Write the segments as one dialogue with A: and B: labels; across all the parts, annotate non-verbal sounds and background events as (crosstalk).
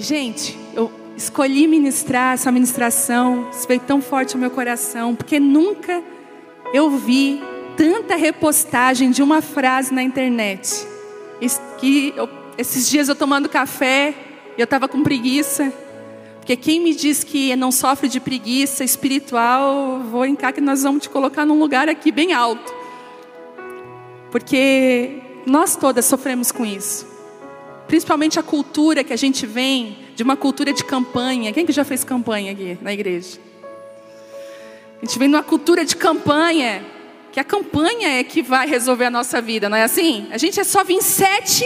A: Gente, eu escolhi ministrar essa ministração, isso veio tão forte ao meu coração, porque nunca eu vi tanta repostagem de uma frase na internet. Que eu, esses dias eu tomando café, eu estava com preguiça. Porque quem me diz que não sofre de preguiça espiritual, vou encar que nós vamos te colocar num lugar aqui bem alto. Porque nós todas sofremos com isso. Principalmente a cultura que a gente vem de uma cultura de campanha. Quem que já fez campanha aqui na igreja? A gente vem de uma cultura de campanha que a campanha é que vai resolver a nossa vida, não é assim? A gente é só vir sete,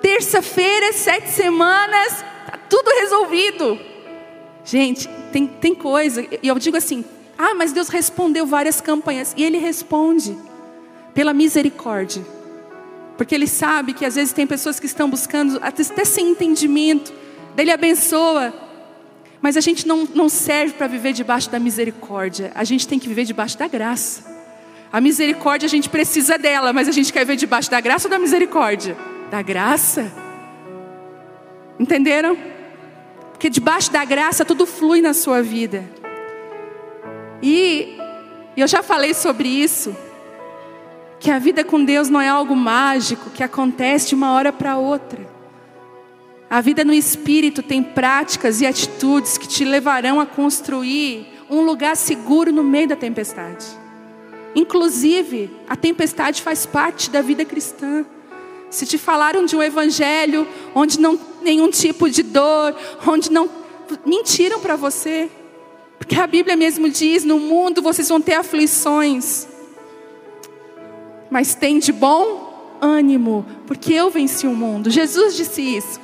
A: terça-feira, sete semanas, tá tudo resolvido. Gente, tem, tem coisa, e eu digo assim, ah, mas Deus respondeu várias campanhas, e Ele responde, pela misericórdia, porque Ele sabe que às vezes tem pessoas que estão buscando, até sem entendimento, Ele abençoa, mas a gente não, não serve para viver debaixo da misericórdia, a gente tem que viver debaixo da graça. A misericórdia a gente precisa dela, mas a gente quer ver debaixo da graça ou da misericórdia? Da graça. Entenderam? Porque debaixo da graça tudo flui na sua vida. E eu já falei sobre isso. Que a vida com Deus não é algo mágico que acontece de uma hora para outra. A vida no espírito tem práticas e atitudes que te levarão a construir um lugar seguro no meio da tempestade. Inclusive, a tempestade faz parte da vida cristã. Se te falaram de um evangelho onde não nenhum tipo de dor, onde não mentiram para você. Porque a Bíblia mesmo diz: "No mundo vocês vão ter aflições". Mas tem de bom ânimo, porque eu venci o mundo. Jesus disse isso.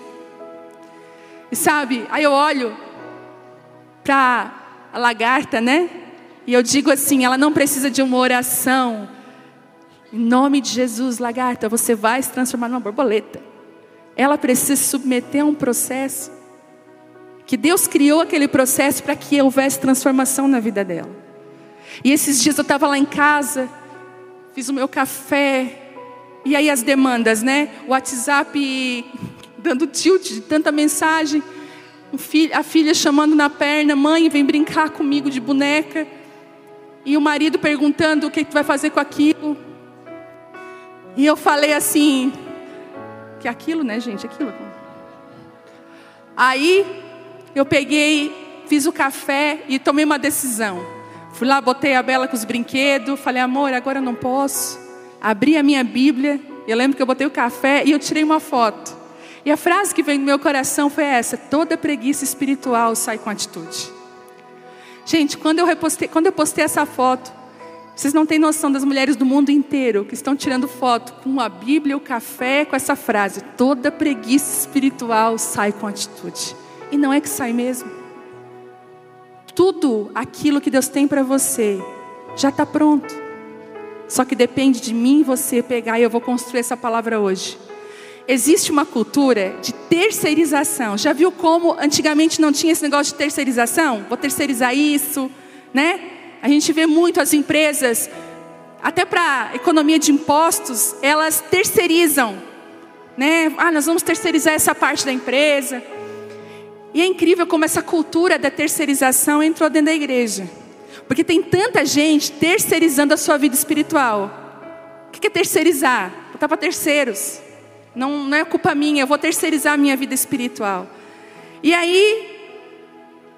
A: E sabe, aí eu olho para a lagarta, né? E eu digo assim: ela não precisa de uma oração. Em nome de Jesus, lagarta, você vai se transformar numa borboleta. Ela precisa se submeter a um processo. Que Deus criou aquele processo para que houvesse transformação na vida dela. E esses dias eu estava lá em casa, fiz o meu café, e aí as demandas, né? O WhatsApp dando tilt de tanta mensagem. a filha chamando na perna, mãe, vem brincar comigo de boneca. E o marido perguntando o que tu vai fazer com aquilo. E eu falei assim, que aquilo, né, gente, aquilo. Aí eu peguei, fiz o café e tomei uma decisão. Fui lá, botei a Bela com os brinquedos, falei, amor, agora eu não posso. Abri a minha Bíblia, eu lembro que eu botei o café e eu tirei uma foto. E a frase que veio no meu coração foi essa: toda preguiça espiritual sai com atitude. Gente, quando eu, repostei, quando eu postei essa foto, vocês não têm noção das mulheres do mundo inteiro que estão tirando foto com a Bíblia, o café, com essa frase: toda preguiça espiritual sai com atitude. E não é que sai mesmo. Tudo aquilo que Deus tem para você já está pronto. Só que depende de mim você pegar, e eu vou construir essa palavra hoje existe uma cultura de terceirização. Já viu como antigamente não tinha esse negócio de terceirização? Vou terceirizar isso, né? A gente vê muito as empresas, até para economia de impostos, elas terceirizam, né? Ah, nós vamos terceirizar essa parte da empresa. E é incrível como essa cultura da terceirização entrou dentro da igreja. Porque tem tanta gente terceirizando a sua vida espiritual. O que é terceirizar? Botar para terceiros. Não, não é culpa minha, eu vou terceirizar a minha vida espiritual. E aí,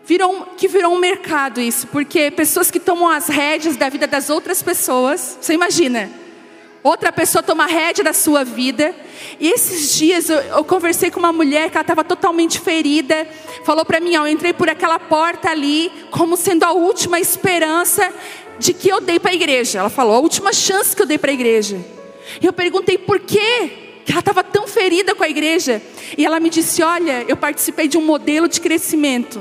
A: virou, que virou um mercado isso, porque pessoas que tomam as rédeas da vida das outras pessoas, você imagina, outra pessoa toma rédea da sua vida, e esses dias eu, eu conversei com uma mulher que ela estava totalmente ferida, falou para mim, ó, eu entrei por aquela porta ali, como sendo a última esperança de que eu dei para a igreja. Ela falou, a última chance que eu dei para a igreja. E eu perguntei por quê? que ela estava tão ferida com a igreja. E ela me disse: Olha, eu participei de um modelo de crescimento,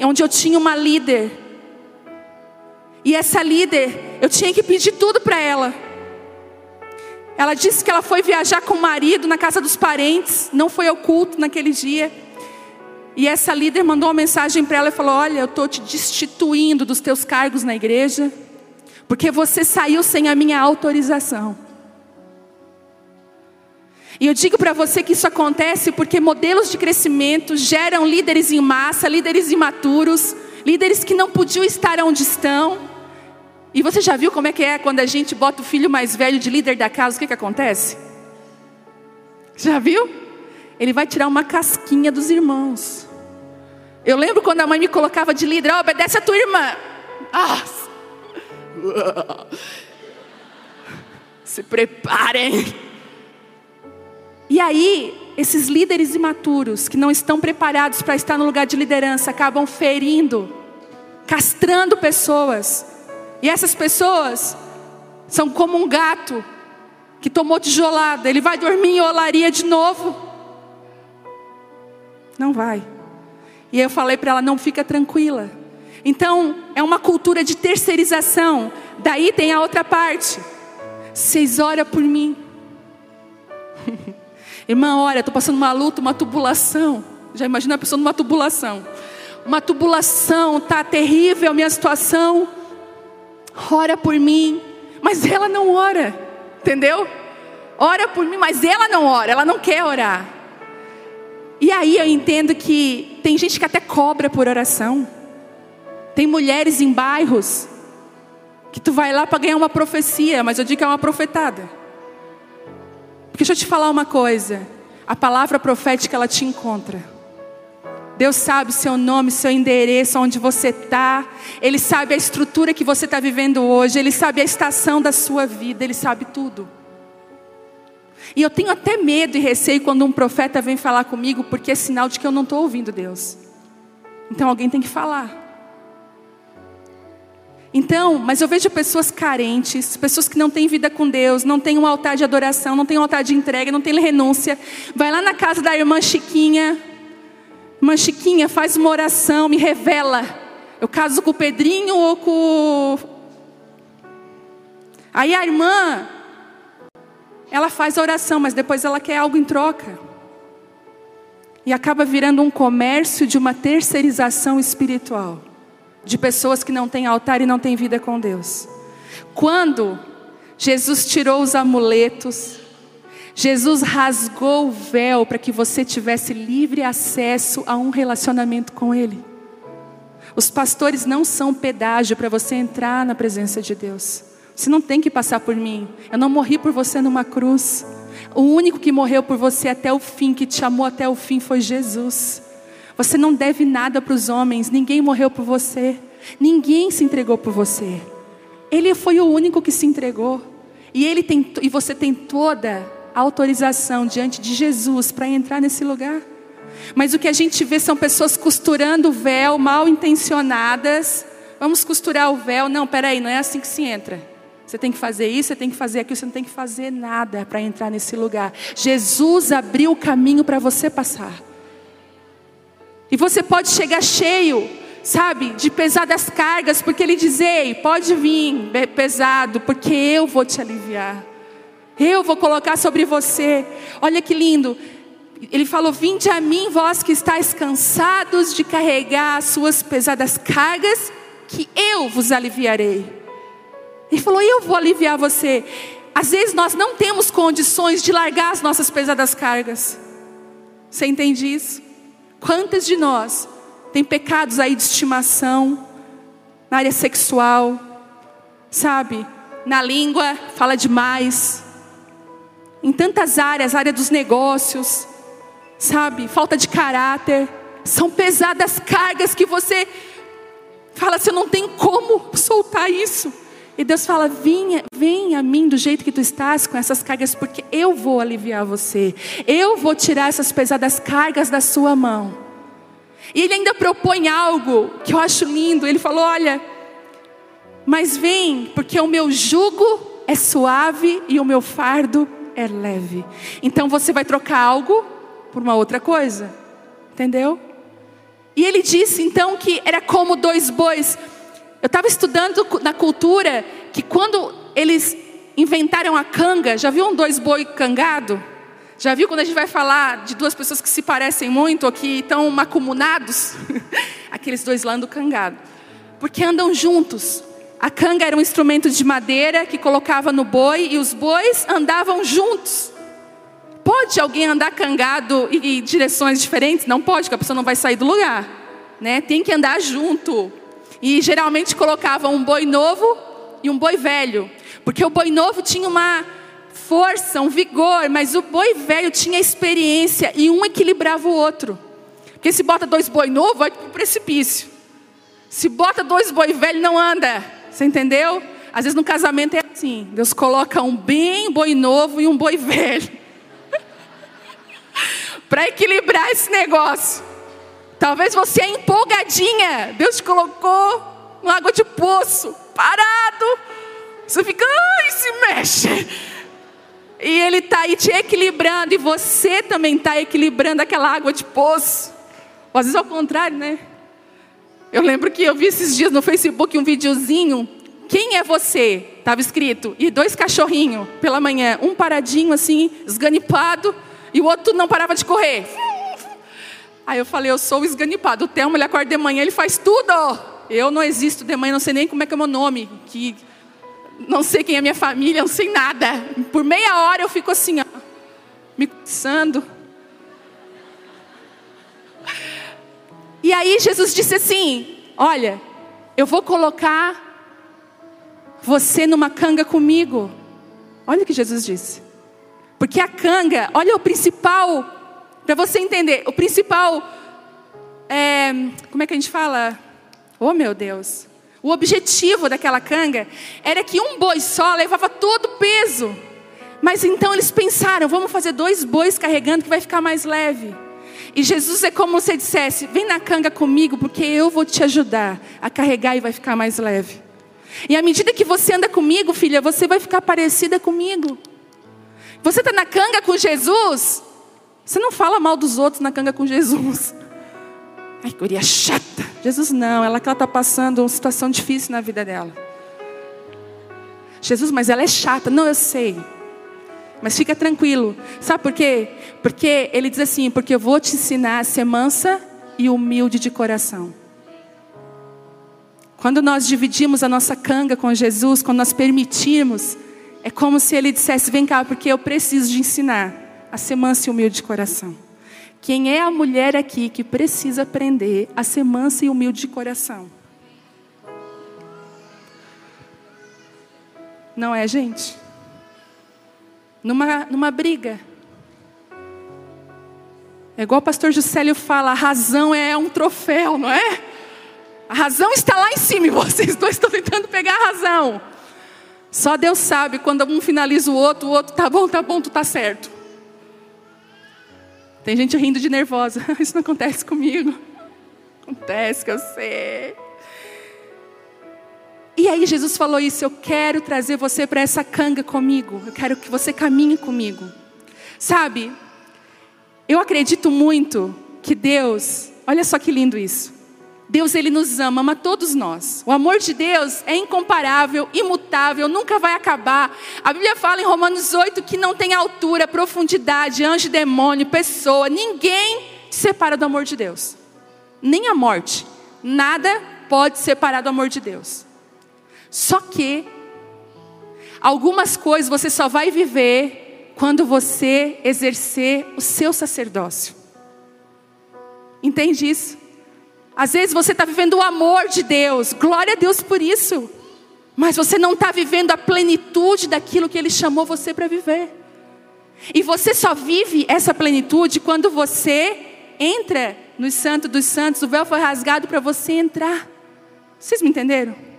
A: onde eu tinha uma líder. E essa líder, eu tinha que pedir tudo para ela. Ela disse que ela foi viajar com o marido na casa dos parentes, não foi ao culto naquele dia. E essa líder mandou uma mensagem para ela e falou: Olha, eu estou te destituindo dos teus cargos na igreja, porque você saiu sem a minha autorização. E eu digo para você que isso acontece porque modelos de crescimento geram líderes em massa, líderes imaturos, líderes que não podiam estar onde estão. E você já viu como é que é quando a gente bota o filho mais velho de líder da casa, o que, que acontece? Já viu? Ele vai tirar uma casquinha dos irmãos. Eu lembro quando a mãe me colocava de líder, oh, obedece a tua irmã. Ah. Se preparem. E aí, esses líderes imaturos que não estão preparados para estar no lugar de liderança acabam ferindo, castrando pessoas. E essas pessoas são como um gato que tomou tijolada, ele vai dormir em olaria de novo. Não vai. E eu falei para ela: não fica tranquila. Então, é uma cultura de terceirização. Daí tem a outra parte. Vocês oram por mim. (laughs) Irmã, olha, estou passando uma luta, uma tubulação. Já imagina a pessoa numa tubulação. Uma tubulação, tá terrível a minha situação. Ora por mim. Mas ela não ora, entendeu? Ora por mim, mas ela não ora, ela não quer orar. E aí eu entendo que tem gente que até cobra por oração. Tem mulheres em bairros que tu vai lá para ganhar uma profecia, mas eu digo que é uma profetada. Porque deixa eu te falar uma coisa: a palavra profética ela te encontra. Deus sabe seu nome, seu endereço, onde você está. Ele sabe a estrutura que você está vivendo hoje. Ele sabe a estação da sua vida. Ele sabe tudo. E eu tenho até medo e receio quando um profeta vem falar comigo, porque é sinal de que eu não estou ouvindo Deus. Então alguém tem que falar. Então, mas eu vejo pessoas carentes, pessoas que não têm vida com Deus, não têm um altar de adoração, não têm um altar de entrega, não têm renúncia. Vai lá na casa da irmã Chiquinha. Irmã Chiquinha, faz uma oração, me revela. Eu caso com o Pedrinho ou com. Aí a irmã, ela faz a oração, mas depois ela quer algo em troca. E acaba virando um comércio de uma terceirização espiritual de pessoas que não têm altar e não têm vida com Deus. Quando Jesus tirou os amuletos, Jesus rasgou o véu para que você tivesse livre acesso a um relacionamento com Ele. Os pastores não são pedágio para você entrar na presença de Deus. Você não tem que passar por mim. Eu não morri por você numa cruz. O único que morreu por você até o fim, que te amou até o fim, foi Jesus. Você não deve nada para os homens, ninguém morreu por você, ninguém se entregou por você. Ele foi o único que se entregou. E, ele tem, e você tem toda autorização diante de Jesus para entrar nesse lugar. Mas o que a gente vê são pessoas costurando o véu, mal intencionadas. Vamos costurar o véu. Não, peraí, não é assim que se entra. Você tem que fazer isso, você tem que fazer aquilo, você não tem que fazer nada para entrar nesse lugar. Jesus abriu o caminho para você passar. E você pode chegar cheio, sabe, de pesadas cargas, porque Ele diz: Ei, pode vir pesado, porque eu vou te aliviar. Eu vou colocar sobre você. Olha que lindo. Ele falou: Vinde a mim, vós que estáis cansados de carregar as suas pesadas cargas, que eu vos aliviarei. Ele falou: Eu vou aliviar você. Às vezes nós não temos condições de largar as nossas pesadas cargas. Você entende isso? Quantas de nós tem pecados aí de estimação, na área sexual, sabe? Na língua, fala demais. Em tantas áreas, área dos negócios, sabe? Falta de caráter. São pesadas cargas que você fala, você não tem como soltar isso. E Deus fala: venha, venha a mim do jeito que tu estás com essas cargas, porque eu vou aliviar você. Eu vou tirar essas pesadas cargas da sua mão. E ele ainda propõe algo que eu acho lindo. Ele falou: Olha, mas vem, porque o meu jugo é suave e o meu fardo é leve. Então você vai trocar algo por uma outra coisa, entendeu? E ele disse então que era como dois bois. Eu estava estudando na cultura que quando eles inventaram a canga, já viu um dois boi cangado? Já viu quando a gente vai falar de duas pessoas que se parecem muito ou que estão macumunados? (laughs) Aqueles dois lá andam cangado. Porque andam juntos. A canga era um instrumento de madeira que colocava no boi e os bois andavam juntos. Pode alguém andar cangado em direções diferentes? Não pode, porque a pessoa não vai sair do lugar. Né? Tem que andar junto. E geralmente colocavam um boi novo e um boi velho. Porque o boi novo tinha uma força, um vigor, mas o boi velho tinha experiência e um equilibrava o outro. Porque se bota dois boi novos, vai para o precipício. Se bota dois boi velho, não anda. Você entendeu? Às vezes no casamento é assim. Deus coloca um bem boi novo e um boi velho. (laughs) para equilibrar esse negócio. Talvez você é empolgadinha. Deus te colocou uma água de poço, parado. Você fica, ai, se mexe. E Ele está aí te equilibrando, e você também está equilibrando aquela água de poço. Ou às vezes ao contrário, né? Eu lembro que eu vi esses dias no Facebook um videozinho. Quem é você? Estava escrito. E dois cachorrinhos pela manhã. Um paradinho assim, esganipado. E o outro não parava de correr. Aí eu falei, eu sou esganipado. O Thelma, ele acorda de manhã, ele faz tudo. Eu não existo de manhã, não sei nem como é que é o meu nome. Que não sei quem é minha família, não sei nada. Por meia hora eu fico assim, ó, me coçando. E aí Jesus disse assim: Olha, eu vou colocar você numa canga comigo. Olha o que Jesus disse. Porque a canga, olha o principal, para você entender, o principal, é, como é que a gente fala? Oh meu Deus. O objetivo daquela canga era que um boi só levava todo o peso. Mas então eles pensaram: vamos fazer dois bois carregando que vai ficar mais leve. E Jesus é como se dissesse: vem na canga comigo, porque eu vou te ajudar a carregar e vai ficar mais leve. E à medida que você anda comigo, filha, você vai ficar parecida comigo. Você está na canga com Jesus, você não fala mal dos outros na canga com Jesus. Ai, guria chata. Jesus não, ela que ela está passando uma situação difícil na vida dela. Jesus, mas ela é chata. Não, eu sei. Mas fica tranquilo. Sabe por quê? Porque ele diz assim: porque eu vou te ensinar a ser mansa e humilde de coração. Quando nós dividimos a nossa canga com Jesus, quando nós permitimos, é como se ele dissesse: vem cá, porque eu preciso de ensinar a ser mansa e humilde de coração. Quem é a mulher aqui que precisa aprender a ser mansa e humilde de coração? Não é, gente? Numa, numa briga. É igual o pastor Juscelio fala: a razão é um troféu, não é? A razão está lá em cima e vocês dois estão tentando pegar a razão. Só Deus sabe quando um finaliza o outro, o outro tá bom, tá bom, tu tá certo. Tem gente rindo de nervosa. (laughs) Isso não acontece comigo. Acontece que eu sei. E aí Jesus falou isso, eu quero trazer você para essa canga comigo. Eu quero que você caminhe comigo. Sabe? Eu acredito muito que Deus, olha só que lindo isso. Deus ele nos ama, ama todos nós. O amor de Deus é incomparável, imutável, nunca vai acabar. A Bíblia fala em Romanos 8 que não tem altura, profundidade, anjo, demônio, pessoa, ninguém se separa do amor de Deus. Nem a morte, nada pode separar do amor de Deus. Só que algumas coisas você só vai viver quando você exercer o seu sacerdócio. Entende isso? Às vezes você está vivendo o amor de Deus, glória a Deus por isso. Mas você não está vivendo a plenitude daquilo que Ele chamou você para viver. E você só vive essa plenitude quando você entra no Santo dos Santos, o véu foi rasgado para você entrar. Vocês me entenderam?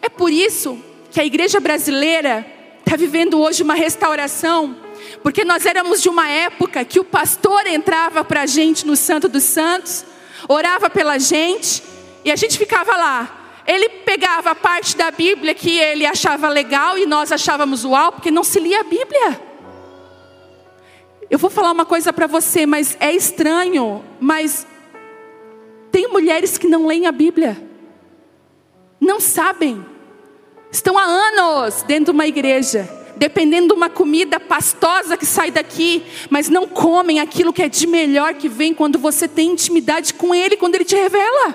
A: É por isso que a igreja brasileira está vivendo hoje uma restauração, porque nós éramos de uma época que o pastor entrava para a gente no Santo dos Santos, orava pela gente e a gente ficava lá. Ele pegava a parte da Bíblia que ele achava legal e nós achávamos uau, porque não se lia a Bíblia. Eu vou falar uma coisa para você, mas é estranho, mas tem mulheres que não leem a Bíblia, não sabem, estão há anos dentro de uma igreja, dependendo de uma comida pastosa que sai daqui, mas não comem aquilo que é de melhor que vem quando você tem intimidade com Ele, quando Ele te revela.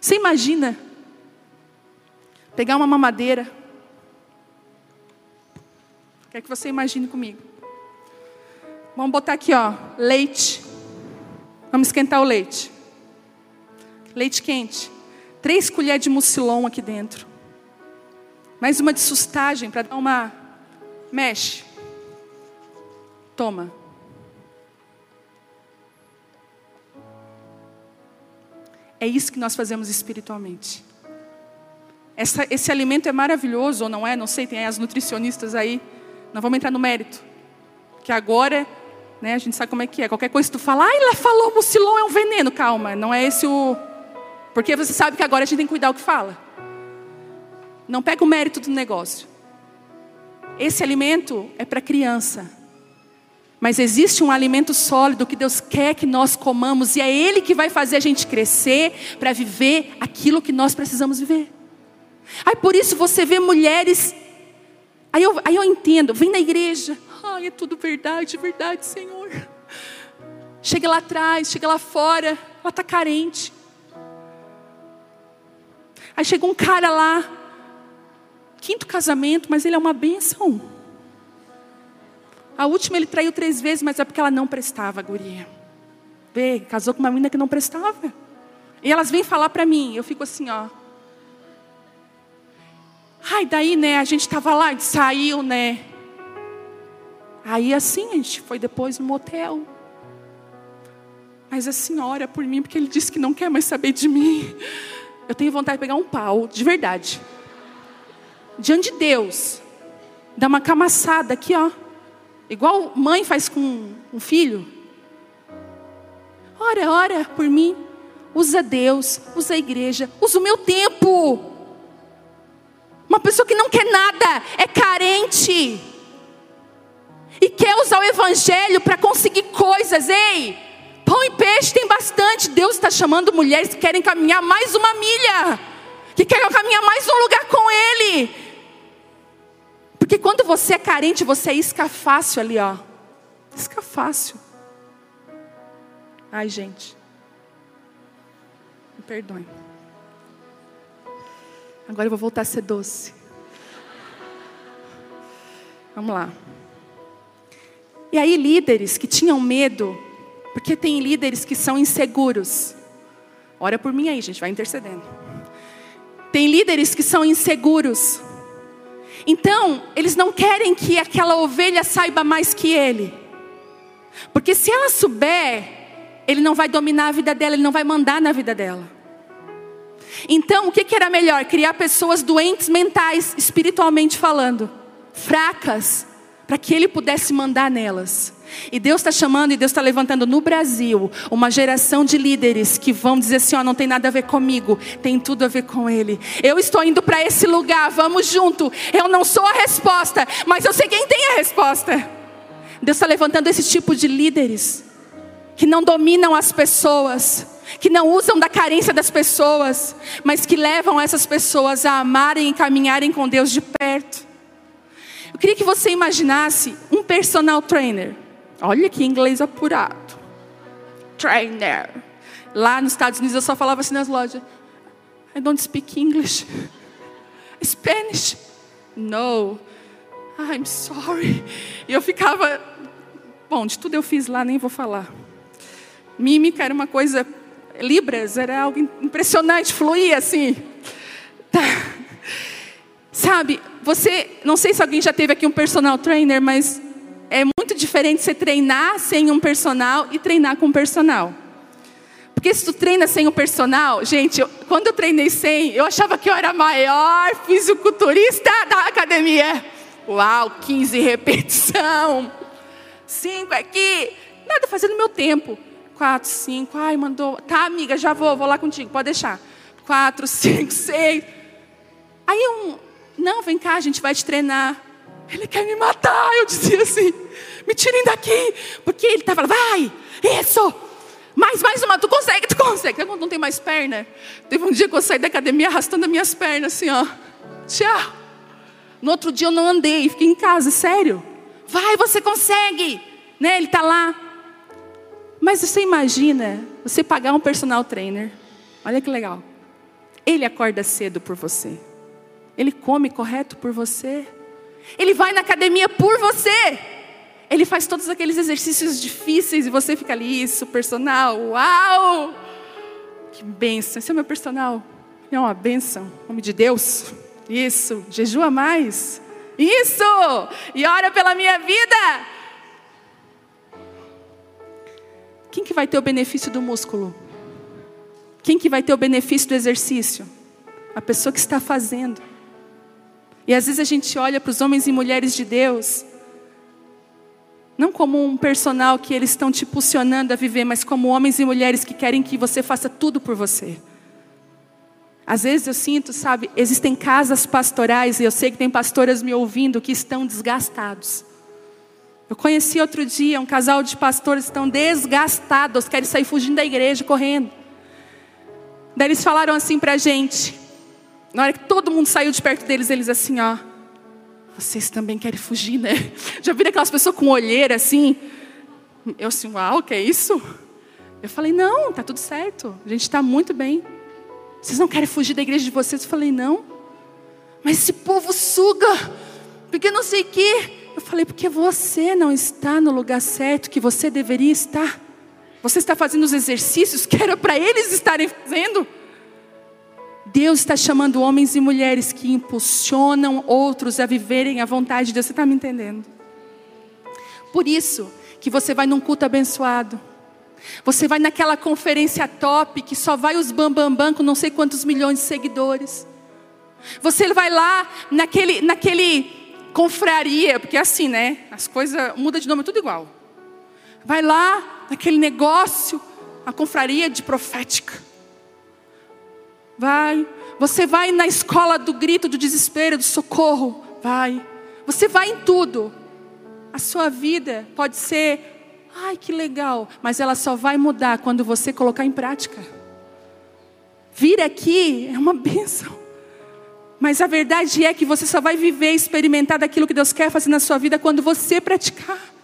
A: Você imagina pegar uma mamadeira, Quero que você imagine comigo. Vamos botar aqui, ó, leite. Vamos esquentar o leite. Leite quente. Três colheres de mucilon aqui dentro. Mais uma de sustagem para dar uma mexe. Toma. É isso que nós fazemos espiritualmente. Essa, esse alimento é maravilhoso ou não é? Não sei, tem as nutricionistas aí. Não vamos entrar no mérito. Que agora, né, a gente sabe como é que é. Qualquer coisa que tu fala, ah, ela falou, mucilon é um veneno. Calma, não é esse o. Porque você sabe que agora a gente tem que cuidar o que fala. Não pega o mérito do negócio. Esse alimento é para criança. Mas existe um alimento sólido que Deus quer que nós comamos, e é Ele que vai fazer a gente crescer para viver aquilo que nós precisamos viver. Aí por isso você vê mulheres. Aí eu, aí eu entendo, vem na igreja. Ai, é tudo verdade, verdade, Senhor. Chega lá atrás, chega lá fora, ela está carente. Aí chega um cara lá, quinto casamento, mas ele é uma bênção. A última ele traiu três vezes, mas é porque ela não prestava, guria. Vê, casou com uma menina que não prestava. E elas vêm falar para mim, eu fico assim, ó. Ai, daí, né, a gente estava lá, a gente saiu, né. Aí assim, a gente foi depois no motel. Mas a senhora por mim, porque ele disse que não quer mais saber de mim. Eu tenho vontade de pegar um pau, de verdade. Diante de Deus. Dar uma camaçada aqui, ó. Igual mãe faz com um filho. Ora, ora por mim. Usa Deus, usa a igreja, usa o meu tempo. Uma pessoa que não quer nada, é carente. E quer usar o evangelho para conseguir coisas, ei. Pão e peixe tem bastante. Deus está chamando mulheres que querem caminhar mais uma milha, que querem caminhar mais um lugar com Ele. Porque quando você é carente, você é isca fácil ali, ó. Isca fácil. Ai, gente. Me perdoem. Agora eu vou voltar a ser doce. Vamos lá. E aí, líderes que tinham medo, porque tem líderes que são inseguros. Ora por mim aí, gente, vai intercedendo. Tem líderes que são inseguros. Então, eles não querem que aquela ovelha saiba mais que ele. Porque se ela souber, ele não vai dominar a vida dela, ele não vai mandar na vida dela. Então, o que, que era melhor? Criar pessoas doentes mentais, espiritualmente falando, fracas, para que ele pudesse mandar nelas. E Deus está chamando e Deus está levantando no Brasil uma geração de líderes que vão dizer assim: ó, não tem nada a ver comigo, tem tudo a ver com Ele. Eu estou indo para esse lugar, vamos junto. Eu não sou a resposta, mas eu sei quem tem a resposta. Deus está levantando esse tipo de líderes que não dominam as pessoas, que não usam da carência das pessoas, mas que levam essas pessoas a amarem e caminharem com Deus de perto. Eu queria que você imaginasse um personal trainer. Olha que inglês apurado. Trainer. Lá nos Estados Unidos eu só falava assim nas lojas: I don't speak English. Spanish. No. I'm sorry. E eu ficava. Bom, de tudo eu fiz lá, nem vou falar. Mímica era uma coisa Libras era algo impressionante, fluía assim. Tá. Sabe, você, não sei se alguém já teve aqui um personal trainer, mas é muito diferente você treinar sem um personal e treinar com um personal. Porque se tu treina sem um personal, gente, eu, quando eu treinei sem, eu achava que eu era a maior fisiculturista da academia. Uau, 15 (laughs) repetição, 5 aqui, nada fazendo meu tempo quatro, cinco. Ai, mandou. Tá, amiga, já vou, vou lá contigo, pode deixar. Quatro, (laughs) cinco, seis. Aí um, não, vem cá, a gente vai te treinar. Ele quer me matar. Eu dizia assim: me tirem daqui. Porque ele estava, vai, isso. Mais, mais uma, tu consegue, tu consegue. Quando não tem mais perna. Teve um dia que eu saí da academia arrastando as minhas pernas assim, ó. Tchau. No outro dia eu não andei, fiquei em casa, sério. Vai, você consegue. Né? Ele está lá. Mas você imagina você pagar um personal trainer. Olha que legal. Ele acorda cedo por você. Ele come correto por você. Ele vai na academia por você. Ele faz todos aqueles exercícios difíceis e você fica ali, isso, personal, uau! Que benção, esse é meu personal. É uma benção, nome de Deus. Isso, jejua mais. Isso! E ora pela minha vida. Quem que vai ter o benefício do músculo? Quem que vai ter o benefício do exercício? A pessoa que está fazendo. E às vezes a gente olha para os homens e mulheres de Deus, não como um personal que eles estão te impulsionando a viver, mas como homens e mulheres que querem que você faça tudo por você. Às vezes eu sinto, sabe, existem casas pastorais, e eu sei que tem pastoras me ouvindo que estão desgastados. Eu conheci outro dia um casal de pastores que estão desgastados, querem sair fugindo da igreja, correndo. Daí eles falaram assim para a gente, na hora que todo mundo saiu de perto deles, eles assim, ó. Vocês também querem fugir, né? (laughs) Já viram aquelas pessoas com olheira assim? Eu assim, uau, que é isso? Eu falei, não, tá tudo certo. A gente está muito bem. Vocês não querem fugir da igreja de vocês? Eu falei, não. Mas esse povo suga. Porque não sei o quê. Eu falei, porque você não está no lugar certo que você deveria estar. Você está fazendo os exercícios que era para eles estarem fazendo. Deus está chamando homens e mulheres que impulsionam outros a viverem a vontade de Deus. Você está me entendendo? Por isso que você vai num culto abençoado. Você vai naquela conferência top que só vai os bambambam bam, bam, com não sei quantos milhões de seguidores. Você vai lá naquele, naquele confraria, porque é assim, né? As coisas mudam de nome, é tudo igual. Vai lá naquele negócio, a confraria de profética. Vai. Você vai na escola do grito, do desespero, do socorro. Vai. Você vai em tudo. A sua vida pode ser, ai que legal, mas ela só vai mudar quando você colocar em prática. Vir aqui é uma (laughs) bênção. Mas a verdade é que você só vai viver e experimentar daquilo que Deus quer fazer na sua vida quando você praticar.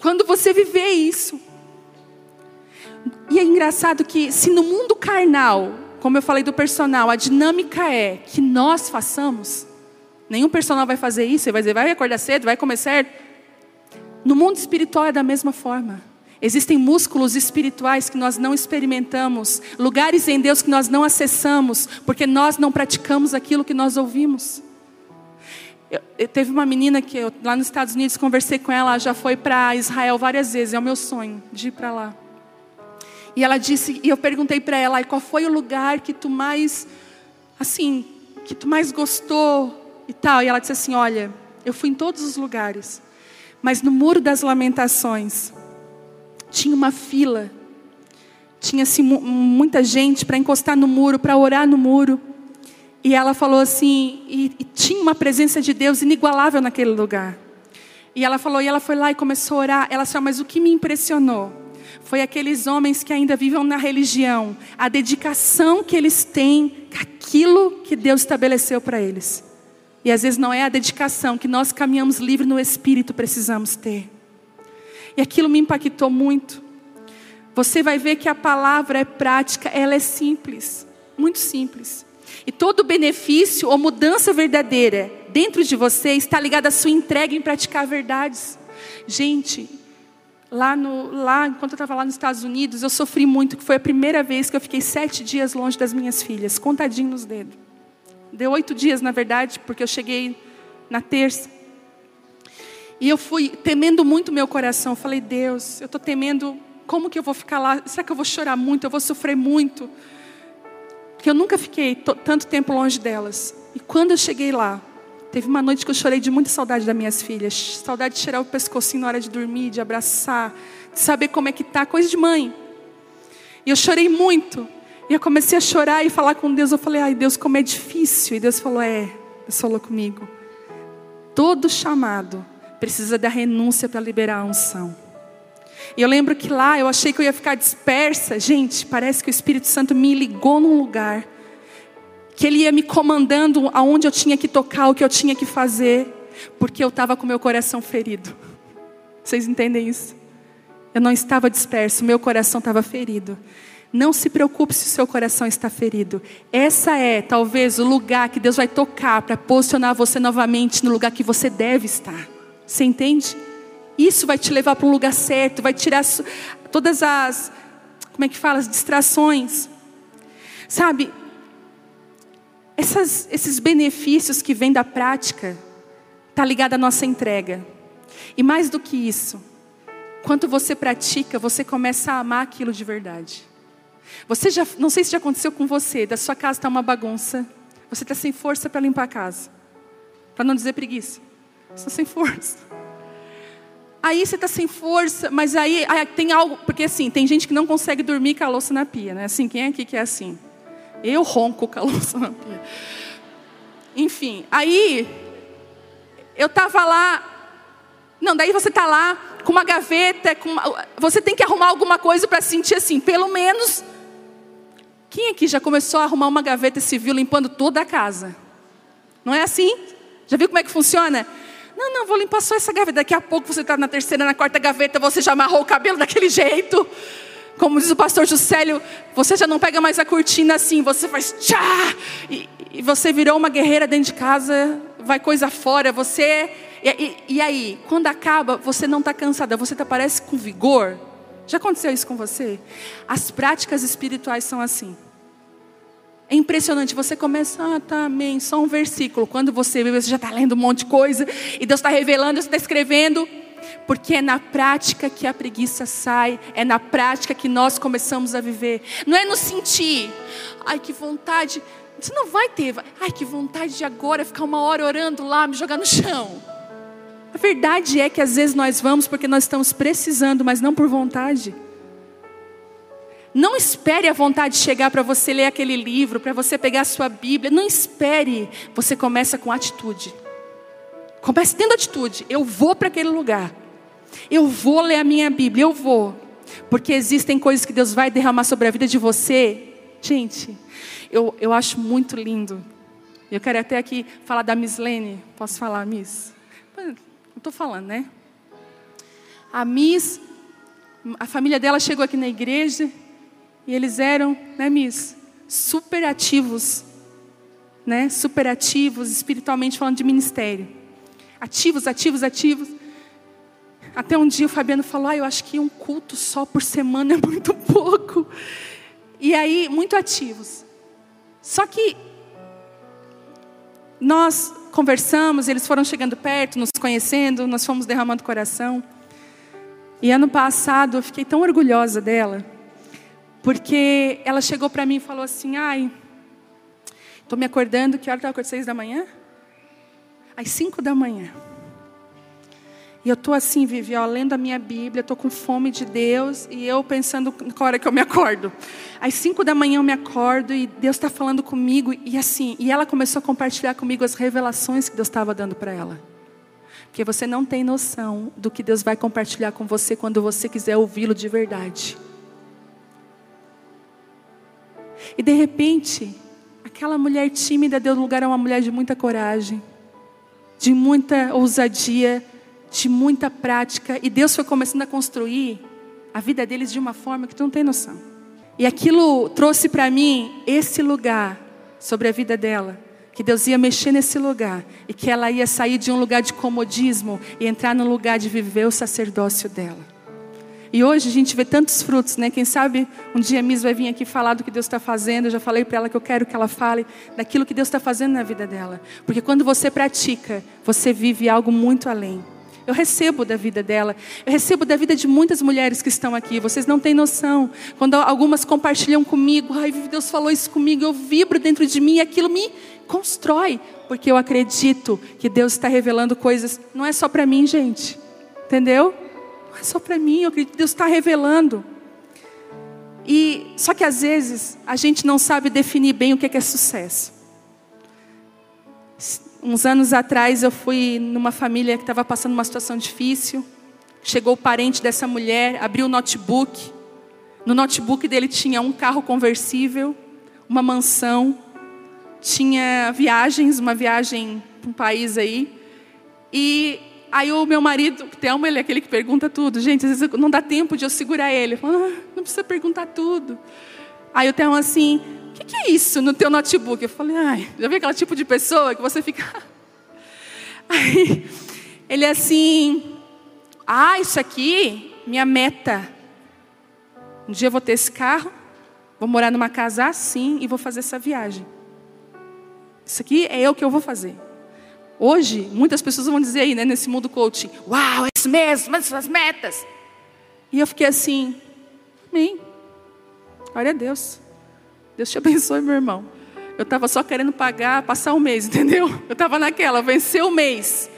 A: Quando você viver isso. E é engraçado que se no mundo carnal como eu falei do personal, a dinâmica é que nós façamos. Nenhum personal vai fazer isso, ele vai dizer, vai acordar cedo, vai comer certo. No mundo espiritual é da mesma forma. Existem músculos espirituais que nós não experimentamos, lugares em Deus que nós não acessamos, porque nós não praticamos aquilo que nós ouvimos. Eu, eu, teve uma menina que eu, lá nos Estados Unidos conversei com ela, já foi para Israel várias vezes, é o meu sonho de ir para lá. E ela disse, e eu perguntei para ela, qual foi o lugar que tu mais, assim, que tu mais gostou e tal. E ela disse assim, olha, eu fui em todos os lugares, mas no muro das lamentações tinha uma fila, tinha assim muita gente para encostar no muro, para orar no muro. E ela falou assim, e, e tinha uma presença de Deus inigualável naquele lugar. E ela falou, e ela foi lá e começou a orar. Ela disse, mas o que me impressionou foi aqueles homens que ainda vivem na religião, a dedicação que eles têm aquilo que Deus estabeleceu para eles. E às vezes não é a dedicação que nós caminhamos livre no espírito precisamos ter. E aquilo me impactou muito. Você vai ver que a palavra é prática, ela é simples, muito simples. E todo benefício ou mudança verdadeira dentro de você está ligado à sua entrega em praticar verdades. Gente, Lá, no, lá enquanto eu estava lá nos Estados Unidos, eu sofri muito, que foi a primeira vez que eu fiquei sete dias longe das minhas filhas, contadinho nos dedos. Deu oito dias, na verdade, porque eu cheguei na terça. E eu fui temendo muito meu coração. Eu falei, Deus, eu estou temendo, como que eu vou ficar lá? Será que eu vou chorar muito? Eu vou sofrer muito? Porque eu nunca fiquei tanto tempo longe delas. E quando eu cheguei lá, Teve uma noite que eu chorei de muita saudade das minhas filhas. Saudade de tirar o pescocinho na hora de dormir, de abraçar, de saber como é que tá, coisa de mãe. E eu chorei muito. E eu comecei a chorar e falar com Deus. Eu falei, ai Deus, como é difícil. E Deus falou, é, Deus falou comigo. Todo chamado precisa da renúncia para liberar a unção. E eu lembro que lá eu achei que eu ia ficar dispersa. Gente, parece que o Espírito Santo me ligou num lugar que Ele ia me comandando aonde eu tinha que tocar, o que eu tinha que fazer, porque eu estava com meu coração ferido. Vocês entendem isso? Eu não estava disperso, meu coração estava ferido. Não se preocupe se o seu coração está ferido. Essa é, talvez, o lugar que Deus vai tocar para posicionar você novamente no lugar que você deve estar. Você entende? Isso vai te levar para um lugar certo, vai tirar todas as, como é que fala, as distrações. Sabe, essas, esses benefícios que vêm da prática, está ligado à nossa entrega. E mais do que isso, quando você pratica, você começa a amar aquilo de verdade. Você já, não sei se já aconteceu com você, da sua casa está uma bagunça, você está sem força para limpar a casa, para não dizer preguiça, você está sem força. Aí você está sem força, mas aí, aí, tem algo, porque assim, tem gente que não consegue dormir com a louça na pia, né? Assim, quem é aqui que é assim? Eu ronco com a louça na pia. Enfim, aí eu estava lá. Não, daí você está lá com uma gaveta, com uma, você tem que arrumar alguma coisa para sentir assim, pelo menos. Quem aqui já começou a arrumar uma gaveta viu limpando toda a casa? Não é assim? Já viu como é que funciona? Não, não, vou limpar só essa gaveta. Daqui a pouco você está na terceira, na quarta gaveta, você já amarrou o cabelo daquele jeito. Como diz o pastor Juscelio, você já não pega mais a cortina assim, você faz tchá! E, e você virou uma guerreira dentro de casa, vai coisa fora, você. E, e, e aí, quando acaba, você não está cansada, você tá, parece com vigor. Já aconteceu isso com você? As práticas espirituais são assim. É impressionante, você começa, ah, tá, amém, só um versículo. Quando você vê, você já está lendo um monte de coisa, e Deus está revelando, você está escrevendo. Porque é na prática que a preguiça sai, é na prática que nós começamos a viver. Não é no sentir, ai que vontade, você não vai ter, ai que vontade de agora ficar uma hora orando lá, me jogar no chão. A verdade é que às vezes nós vamos porque nós estamos precisando, mas não por vontade. Não espere a vontade chegar para você ler aquele livro, para você pegar a sua Bíblia. Não espere. Você começa com atitude. Comece tendo atitude. Eu vou para aquele lugar. Eu vou ler a minha Bíblia. Eu vou. Porque existem coisas que Deus vai derramar sobre a vida de você. Gente, eu, eu acho muito lindo. Eu quero até aqui falar da Miss Lene. Posso falar, Miss? Não estou falando, né? A Miss, a família dela chegou aqui na igreja e eles eram, né, Miss, super ativos, né? Super ativos, espiritualmente falando de ministério. Ativos, ativos, ativos. Até um dia o Fabiano falou: ah, eu acho que um culto só por semana é muito (laughs) pouco. E aí, muito ativos. Só que nós conversamos, eles foram chegando perto, nos conhecendo, nós fomos derramando coração. E ano passado eu fiquei tão orgulhosa dela porque ela chegou para mim e falou assim: ai, estou me acordando, que hora estava acordando? Seis da manhã? Às cinco da manhã. E eu estou assim, Vivi, ó, lendo a minha Bíblia, estou com fome de Deus e eu pensando na hora que eu me acordo. Às cinco da manhã eu me acordo e Deus está falando comigo e assim, e ela começou a compartilhar comigo as revelações que Deus estava dando para ela. Porque você não tem noção do que Deus vai compartilhar com você quando você quiser ouvi-lo de verdade. E de repente, aquela mulher tímida deu lugar a uma mulher de muita coragem, de muita ousadia, de muita prática. E Deus foi começando a construir a vida deles de uma forma que tu não tem noção. E aquilo trouxe para mim esse lugar sobre a vida dela. Que Deus ia mexer nesse lugar e que ela ia sair de um lugar de comodismo e entrar no lugar de viver o sacerdócio dela. E hoje a gente vê tantos frutos, né? Quem sabe um dia a Miss vai vir aqui falar do que Deus está fazendo. Eu já falei para ela que eu quero que ela fale daquilo que Deus está fazendo na vida dela. Porque quando você pratica, você vive algo muito além. Eu recebo da vida dela, eu recebo da vida de muitas mulheres que estão aqui. Vocês não têm noção. Quando algumas compartilham comigo, ai, Deus falou isso comigo, eu vibro dentro de mim e aquilo me constrói, porque eu acredito que Deus está revelando coisas. Não é só para mim, gente, entendeu? É só para mim, eu acredito que Deus está revelando. E só que às vezes a gente não sabe definir bem o que é, é sucesso. Uns anos atrás eu fui numa família que estava passando uma situação difícil. Chegou o parente dessa mulher, abriu o notebook. No notebook dele tinha um carro conversível, uma mansão, tinha viagens, uma viagem para um país aí. E Aí o meu marido, Thelma, ele é aquele que pergunta tudo. Gente, às vezes não dá tempo de eu segurar ele. Eu falo, ah, não precisa perguntar tudo. Aí o Theo assim, o que, que é isso no teu notebook? Eu falei, ai, já vi aquele tipo de pessoa que você fica. (laughs) Aí ele é assim, ah, isso aqui, minha meta. Um dia eu vou ter esse carro, vou morar numa casa assim e vou fazer essa viagem. Isso aqui é eu que eu vou fazer. Hoje, muitas pessoas vão dizer aí, né, nesse mundo coaching, uau, é isso mesmo, mas suas metas. E eu fiquei assim, amém. Glória a Deus. Deus te abençoe, meu irmão. Eu estava só querendo pagar, passar o um mês, (laughs) entendeu? Eu estava naquela, vencer o mês.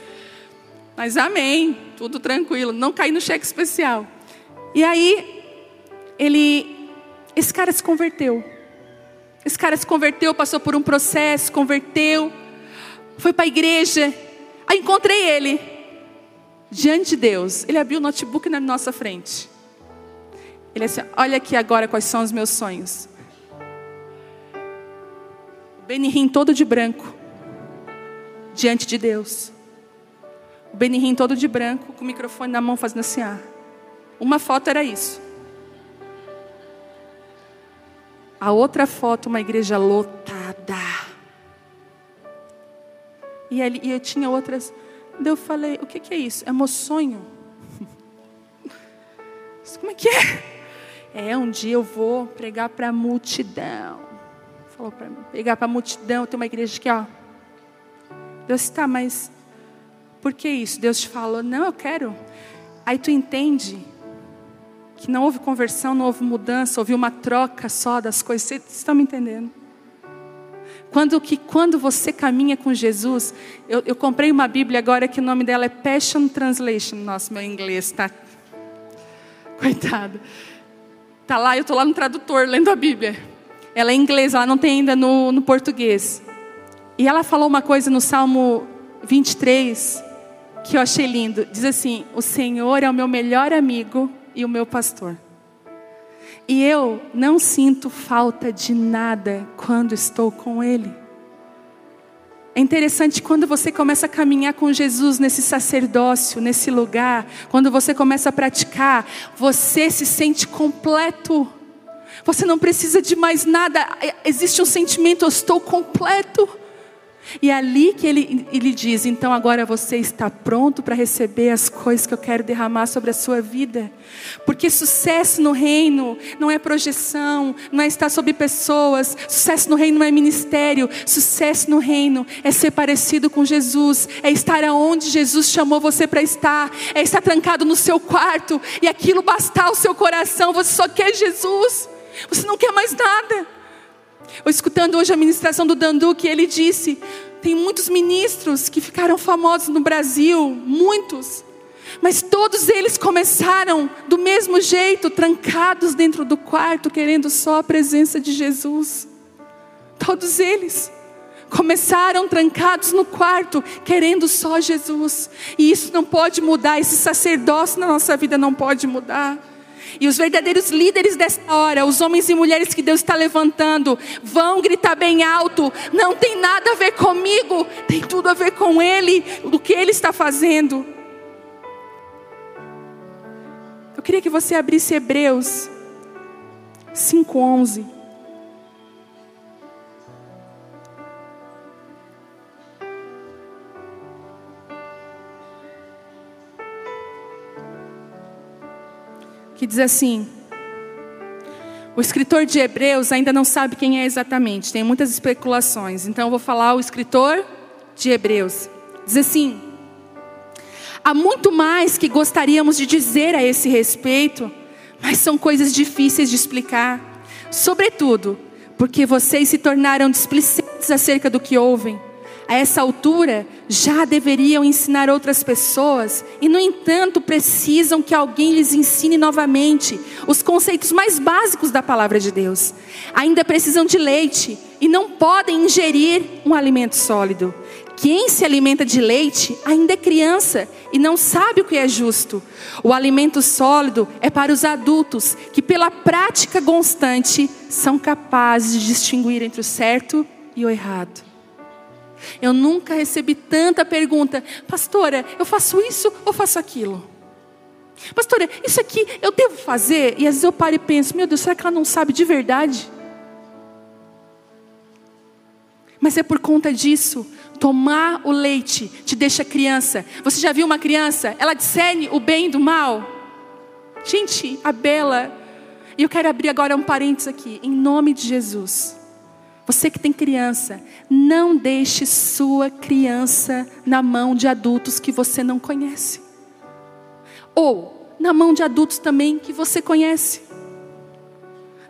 A: Mas amém, tudo tranquilo, não caí no cheque especial. E aí, ele, esse cara se converteu. Esse cara se converteu, passou por um processo, converteu foi para a igreja. Aí encontrei ele, diante de Deus. Ele abriu o notebook na nossa frente. Ele disse: Olha aqui agora quais são os meus sonhos. O Benihim todo de branco, diante de Deus. O Benihim todo de branco, com o microfone na mão, fazendo assim. Ah. Uma foto era isso. A outra foto, uma igreja lotada. E, ele, e eu tinha outras. Daí eu falei: o que, que é isso? É meu sonho? (laughs) Como é que é? É, um dia eu vou pregar para a multidão. Falou para mim: pregar para a multidão. Tem uma igreja aqui, ó. Deus está, mas por que isso? Deus te falou: não, eu quero. Aí tu entende que não houve conversão, não houve mudança, houve uma troca só das coisas. Vocês estão me entendendo? Quando, que, quando você caminha com Jesus, eu, eu comprei uma Bíblia agora que o nome dela é Passion Translation. Nossa, meu inglês está. (laughs) Coitado. Tá lá, eu estou lá no tradutor lendo a Bíblia. Ela é inglesa, ela não tem ainda no, no português. E ela falou uma coisa no Salmo 23 que eu achei lindo. Diz assim: O Senhor é o meu melhor amigo e o meu pastor. E eu não sinto falta de nada quando estou com Ele. É interessante quando você começa a caminhar com Jesus nesse sacerdócio, nesse lugar, quando você começa a praticar, você se sente completo. Você não precisa de mais nada. Existe um sentimento, eu estou completo. E é ali que ele, ele diz: então agora você está pronto para receber as coisas que eu quero derramar sobre a sua vida. Porque sucesso no reino não é projeção, não é estar sobre pessoas, sucesso no reino não é ministério, sucesso no reino é ser parecido com Jesus, é estar aonde Jesus chamou você para estar, é estar trancado no seu quarto e aquilo bastar o seu coração, você só quer Jesus, você não quer mais nada. Eu escutando hoje a ministração do Dandu, que ele disse: tem muitos ministros que ficaram famosos no Brasil, muitos, mas todos eles começaram do mesmo jeito, trancados dentro do quarto, querendo só a presença de Jesus. Todos eles começaram trancados no quarto, querendo só Jesus, e isso não pode mudar, esse sacerdócio na nossa vida não pode mudar. E os verdadeiros líderes desta hora, os homens e mulheres que Deus está levantando, vão gritar bem alto: não tem nada a ver comigo, tem tudo a ver com Ele, o que Ele está fazendo. Eu queria que você abrisse Hebreus 5,11. Que diz assim: o escritor de Hebreus ainda não sabe quem é exatamente, tem muitas especulações, então eu vou falar o escritor de Hebreus. Diz assim: há muito mais que gostaríamos de dizer a esse respeito, mas são coisas difíceis de explicar, sobretudo porque vocês se tornaram displicentes acerca do que ouvem a essa altura, já deveriam ensinar outras pessoas e, no entanto, precisam que alguém lhes ensine novamente os conceitos mais básicos da palavra de Deus. Ainda precisam de leite e não podem ingerir um alimento sólido. Quem se alimenta de leite ainda é criança e não sabe o que é justo. O alimento sólido é para os adultos que, pela prática constante, são capazes de distinguir entre o certo e o errado. Eu nunca recebi tanta pergunta: Pastora, eu faço isso ou faço aquilo? Pastora, isso aqui eu devo fazer? E às vezes eu paro e penso: Meu Deus, será que ela não sabe de verdade? Mas é por conta disso. Tomar o leite te deixa criança. Você já viu uma criança? Ela discerne o bem do mal. Gente, a Bela. E eu quero abrir agora um parênteses aqui. Em nome de Jesus. Você que tem criança, não deixe sua criança na mão de adultos que você não conhece. Ou na mão de adultos também que você conhece.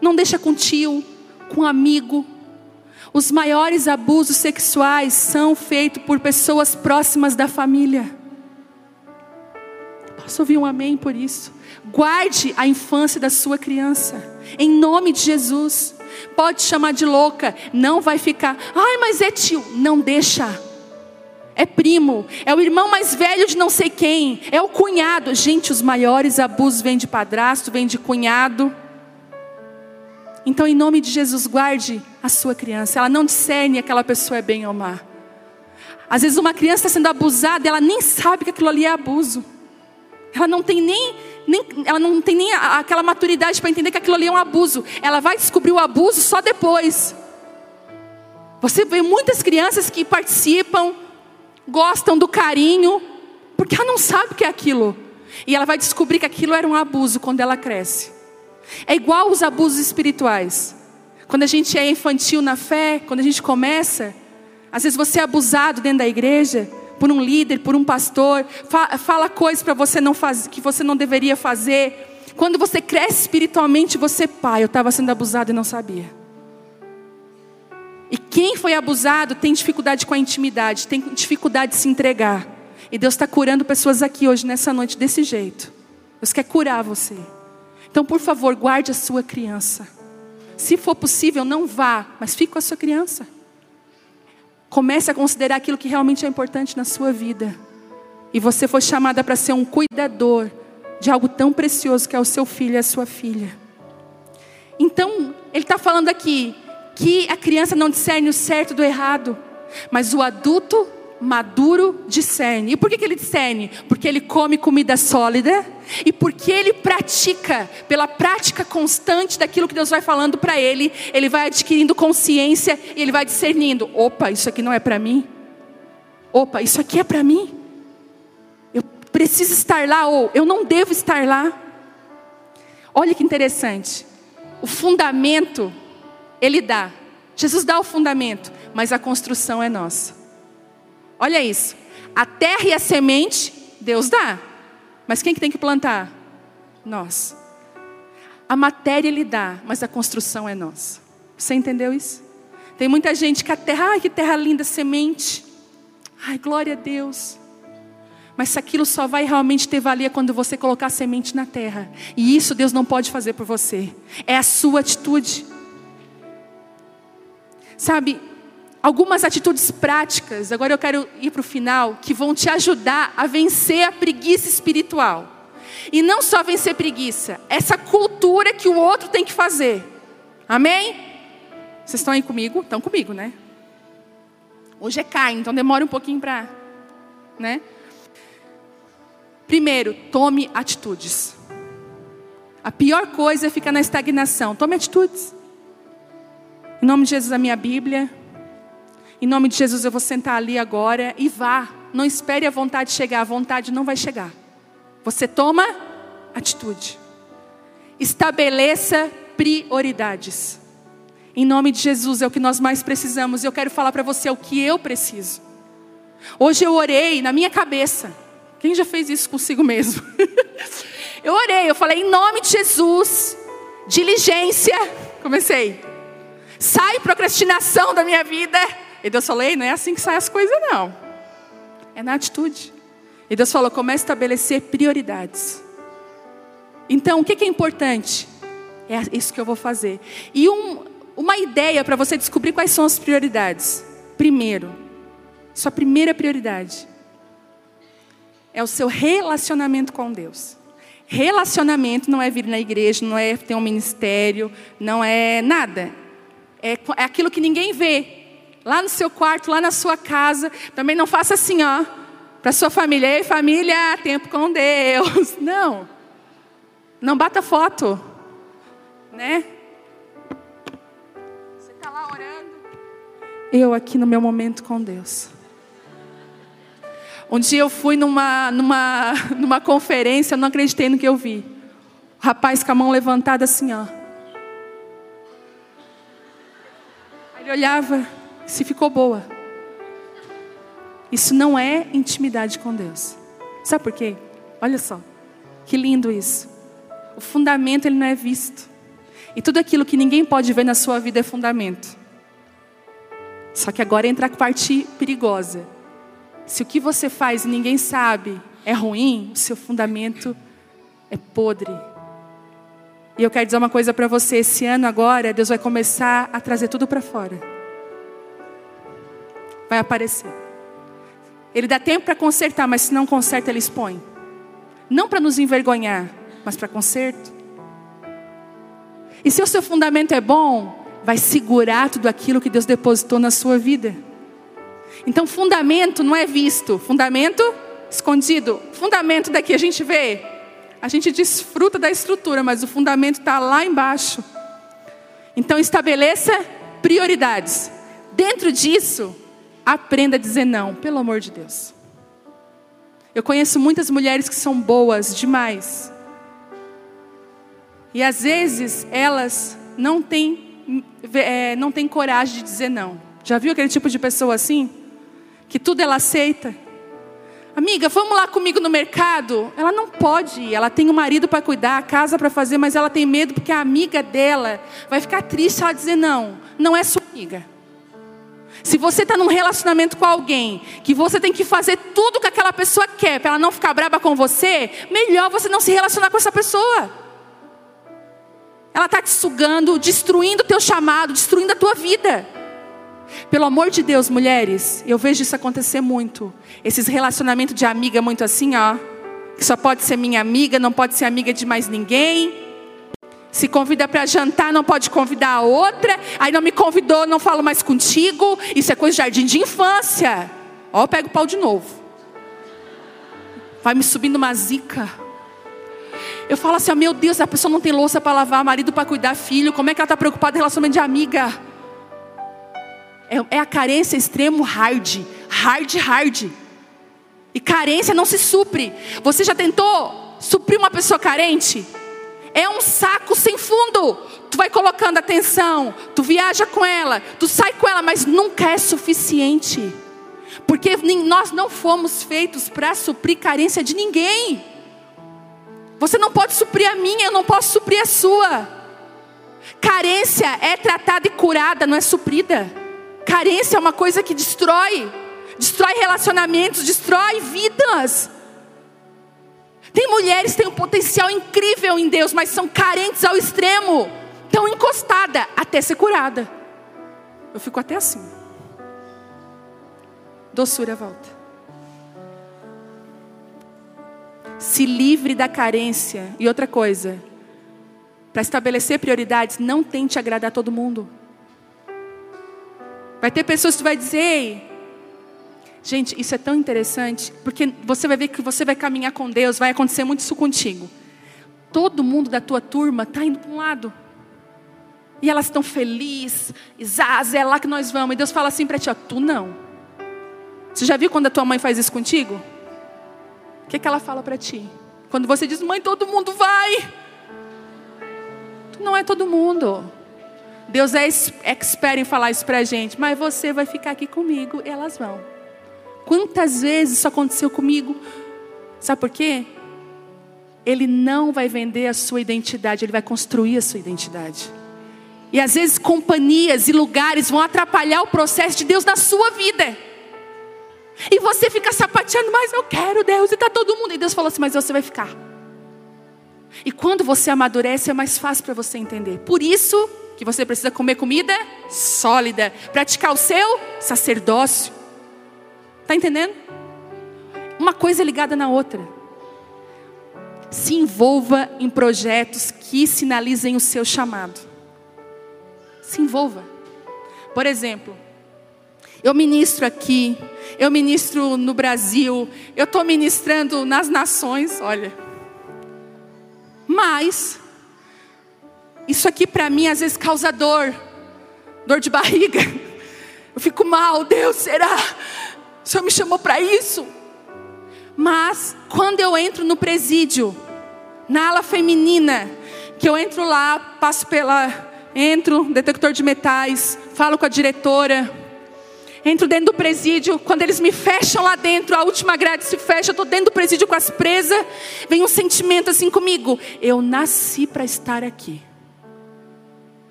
A: Não deixa com tio, com amigo. Os maiores abusos sexuais são feitos por pessoas próximas da família. Posso ouvir um amém por isso? Guarde a infância da sua criança, em nome de Jesus. Pode chamar de louca, não vai ficar. Ai, mas é tio. Não deixa. É primo, é o irmão mais velho de não sei quem, é o cunhado. Gente, os maiores abusos vêm de padrasto, vêm de cunhado. Então, em nome de Jesus, guarde a sua criança. Ela não discerne aquela pessoa é bem ou má. Às vezes, uma criança está sendo abusada, ela nem sabe que aquilo ali é abuso. Ela não tem nem nem, ela não tem nem aquela maturidade para entender que aquilo ali é um abuso. Ela vai descobrir o abuso só depois. Você vê muitas crianças que participam, gostam do carinho, porque ela não sabe o que é aquilo. E ela vai descobrir que aquilo era um abuso quando ela cresce. É igual os abusos espirituais. Quando a gente é infantil na fé, quando a gente começa, às vezes você é abusado dentro da igreja, por um líder, por um pastor, fala coisas para você não fazer, que você não deveria fazer. Quando você cresce espiritualmente, você, pai, eu estava sendo abusado e não sabia. E quem foi abusado tem dificuldade com a intimidade, tem dificuldade de se entregar. E Deus está curando pessoas aqui hoje, nessa noite, desse jeito. Deus quer curar você. Então, por favor, guarde a sua criança. Se for possível, não vá, mas fique com a sua criança. Comece a considerar aquilo que realmente é importante na sua vida. E você foi chamada para ser um cuidador de algo tão precioso que é o seu filho e a sua filha. Então, ele está falando aqui que a criança não discerne o certo do errado, mas o adulto maduro discerne. E por que, que ele discerne? Porque ele come comida sólida e porque ele pratica, pela prática constante daquilo que Deus vai falando para ele, ele vai adquirindo consciência e ele vai discernindo: opa, isso aqui não é para mim. Opa, isso aqui é para mim. Eu preciso estar lá ou eu não devo estar lá. Olha que interessante. O fundamento ele dá. Jesus dá o fundamento, mas a construção é nossa. Olha isso. A terra e a semente, Deus dá. Mas quem que tem que plantar? Nós. A matéria Ele dá, mas a construção é nossa. Você entendeu isso? Tem muita gente que a terra, ai que terra linda, semente. Ai, glória a Deus. Mas aquilo só vai realmente ter valia quando você colocar a semente na terra. E isso Deus não pode fazer por você. É a sua atitude. Sabe, algumas atitudes práticas, agora eu quero ir para o final, que vão te ajudar a vencer a preguiça espiritual. E não só vencer preguiça, essa cultura que o outro tem que fazer. Amém? Vocês estão aí comigo? Estão comigo, né? Hoje é Caim, então demora um pouquinho para. Né? Primeiro, tome atitudes. A pior coisa é ficar na estagnação. Tome atitudes. Em nome de Jesus, a minha Bíblia. Em nome de Jesus, eu vou sentar ali agora e vá. Não espere a vontade chegar, a vontade não vai chegar. Você toma atitude. Estabeleça prioridades. Em nome de Jesus é o que nós mais precisamos. Eu quero falar para você o que eu preciso. Hoje eu orei na minha cabeça. Quem já fez isso consigo mesmo? (laughs) eu orei, eu falei em nome de Jesus, diligência. Comecei. Sai procrastinação da minha vida. E Deus falou: Ei, não é assim que saem as coisas, não. É na atitude. E Deus falou: comece a estabelecer prioridades. Então, o que é importante? É isso que eu vou fazer. E um, uma ideia para você descobrir quais são as prioridades. Primeiro, sua primeira prioridade é o seu relacionamento com Deus. Relacionamento não é vir na igreja, não é ter um ministério, não é nada. É, é aquilo que ninguém vê, lá no seu quarto, lá na sua casa. Também não faça assim, ó, para sua família. Ei, família, tempo com Deus. (laughs) Não. Não bata foto, né? Você está lá orando. Eu aqui no meu momento com Deus. Um dia eu fui numa, numa, (laughs) numa conferência, eu não acreditei no que eu vi. O rapaz com a mão levantada assim, ó. Aí ele olhava, se ficou boa. Isso não é intimidade com Deus. Sabe por quê? Olha só, que lindo isso. O fundamento ele não é visto. E tudo aquilo que ninguém pode ver na sua vida é fundamento. Só que agora entra a parte perigosa. Se o que você faz e ninguém sabe é ruim, o seu fundamento é podre. E eu quero dizer uma coisa para você: esse ano agora, Deus vai começar a trazer tudo para fora. Vai aparecer. Ele dá tempo para consertar, mas se não conserta, ele expõe. Não para nos envergonhar, mas para conserto. E se o seu fundamento é bom, vai segurar tudo aquilo que Deus depositou na sua vida. Então, fundamento não é visto, fundamento escondido. Fundamento daqui a gente vê, a gente desfruta da estrutura, mas o fundamento está lá embaixo. Então, estabeleça prioridades. Dentro disso, aprenda a dizer não, pelo amor de Deus. Eu conheço muitas mulheres que são boas demais. E às vezes elas não têm, é, não têm coragem de dizer não. Já viu aquele tipo de pessoa assim? Que tudo ela aceita. Amiga, vamos lá comigo no mercado? Ela não pode ir, ela tem um marido para cuidar, a casa para fazer, mas ela tem medo porque a amiga dela vai ficar triste ela dizer não. Não é sua amiga. Se você está num relacionamento com alguém que você tem que fazer tudo que aquela pessoa quer para ela não ficar brava com você, melhor você não se relacionar com essa pessoa. Ela está te sugando, destruindo o teu chamado, destruindo a tua vida. Pelo amor de Deus, mulheres, eu vejo isso acontecer muito. Esses relacionamentos de amiga muito assim, ó, que só pode ser minha amiga, não pode ser amiga de mais ninguém. Se convida para jantar, não pode convidar a outra. Aí não me convidou, não falo mais contigo. Isso é coisa de jardim de infância. Ó, eu pego o pau de novo. Vai me subindo uma zica. Eu falo assim, oh, meu Deus, a pessoa não tem louça para lavar, marido para cuidar, filho. Como é que ela está preocupada em relacionamento de amiga? É, é a carência extremo hard. Hard, hard. E carência não se supre. Você já tentou suprir uma pessoa carente? É um saco sem fundo. Tu vai colocando atenção, tu viaja com ela, tu sai com ela, mas nunca é suficiente. Porque nós não fomos feitos para suprir carência de ninguém. Você não pode suprir a minha, eu não posso suprir a sua. Carência é tratada e curada, não é suprida. Carência é uma coisa que destrói, destrói relacionamentos, destrói vidas. Tem mulheres que têm um potencial incrível em Deus, mas são carentes ao extremo, tão encostada até ser curada. Eu fico até assim. Doçura volta. Se livre da carência. E outra coisa, para estabelecer prioridades, não tente agradar todo mundo. Vai ter pessoas que vai dizer, Gente, isso é tão interessante, porque você vai ver que você vai caminhar com Deus, vai acontecer muito isso contigo. Todo mundo da tua turma está indo para um lado. E elas estão felizes, Zaz, é lá que nós vamos. E Deus fala assim para ti: ó, tu não. Você já viu quando a tua mãe faz isso contigo? O que, é que ela fala para ti? Quando você diz, mãe, todo mundo vai. Tu não é todo mundo. Deus é expert em falar isso para a gente, mas você vai ficar aqui comigo e elas vão. Quantas vezes isso aconteceu comigo? Sabe por quê? Ele não vai vender a sua identidade, ele vai construir a sua identidade. E às vezes companhias e lugares vão atrapalhar o processo de Deus na sua vida. E você fica sapateando, mas eu quero Deus, e está todo mundo. E Deus falou assim: mas você vai ficar. E quando você amadurece, é mais fácil para você entender. Por isso que você precisa comer comida sólida, praticar o seu sacerdócio. Está entendendo? Uma coisa é ligada na outra. Se envolva em projetos que sinalizem o seu chamado. Se envolva. Por exemplo, eu ministro aqui, eu ministro no Brasil, eu estou ministrando nas nações, olha. Mas, isso aqui para mim às vezes causa dor, dor de barriga. Eu fico mal, Deus, será? O Senhor me chamou para isso? Mas quando eu entro no presídio, na ala feminina, que eu entro lá, passo pela. Entro, detector de metais, falo com a diretora, entro dentro do presídio, quando eles me fecham lá dentro, a última grade se fecha, eu estou dentro do presídio com as presas, vem um sentimento assim comigo: eu nasci para estar aqui.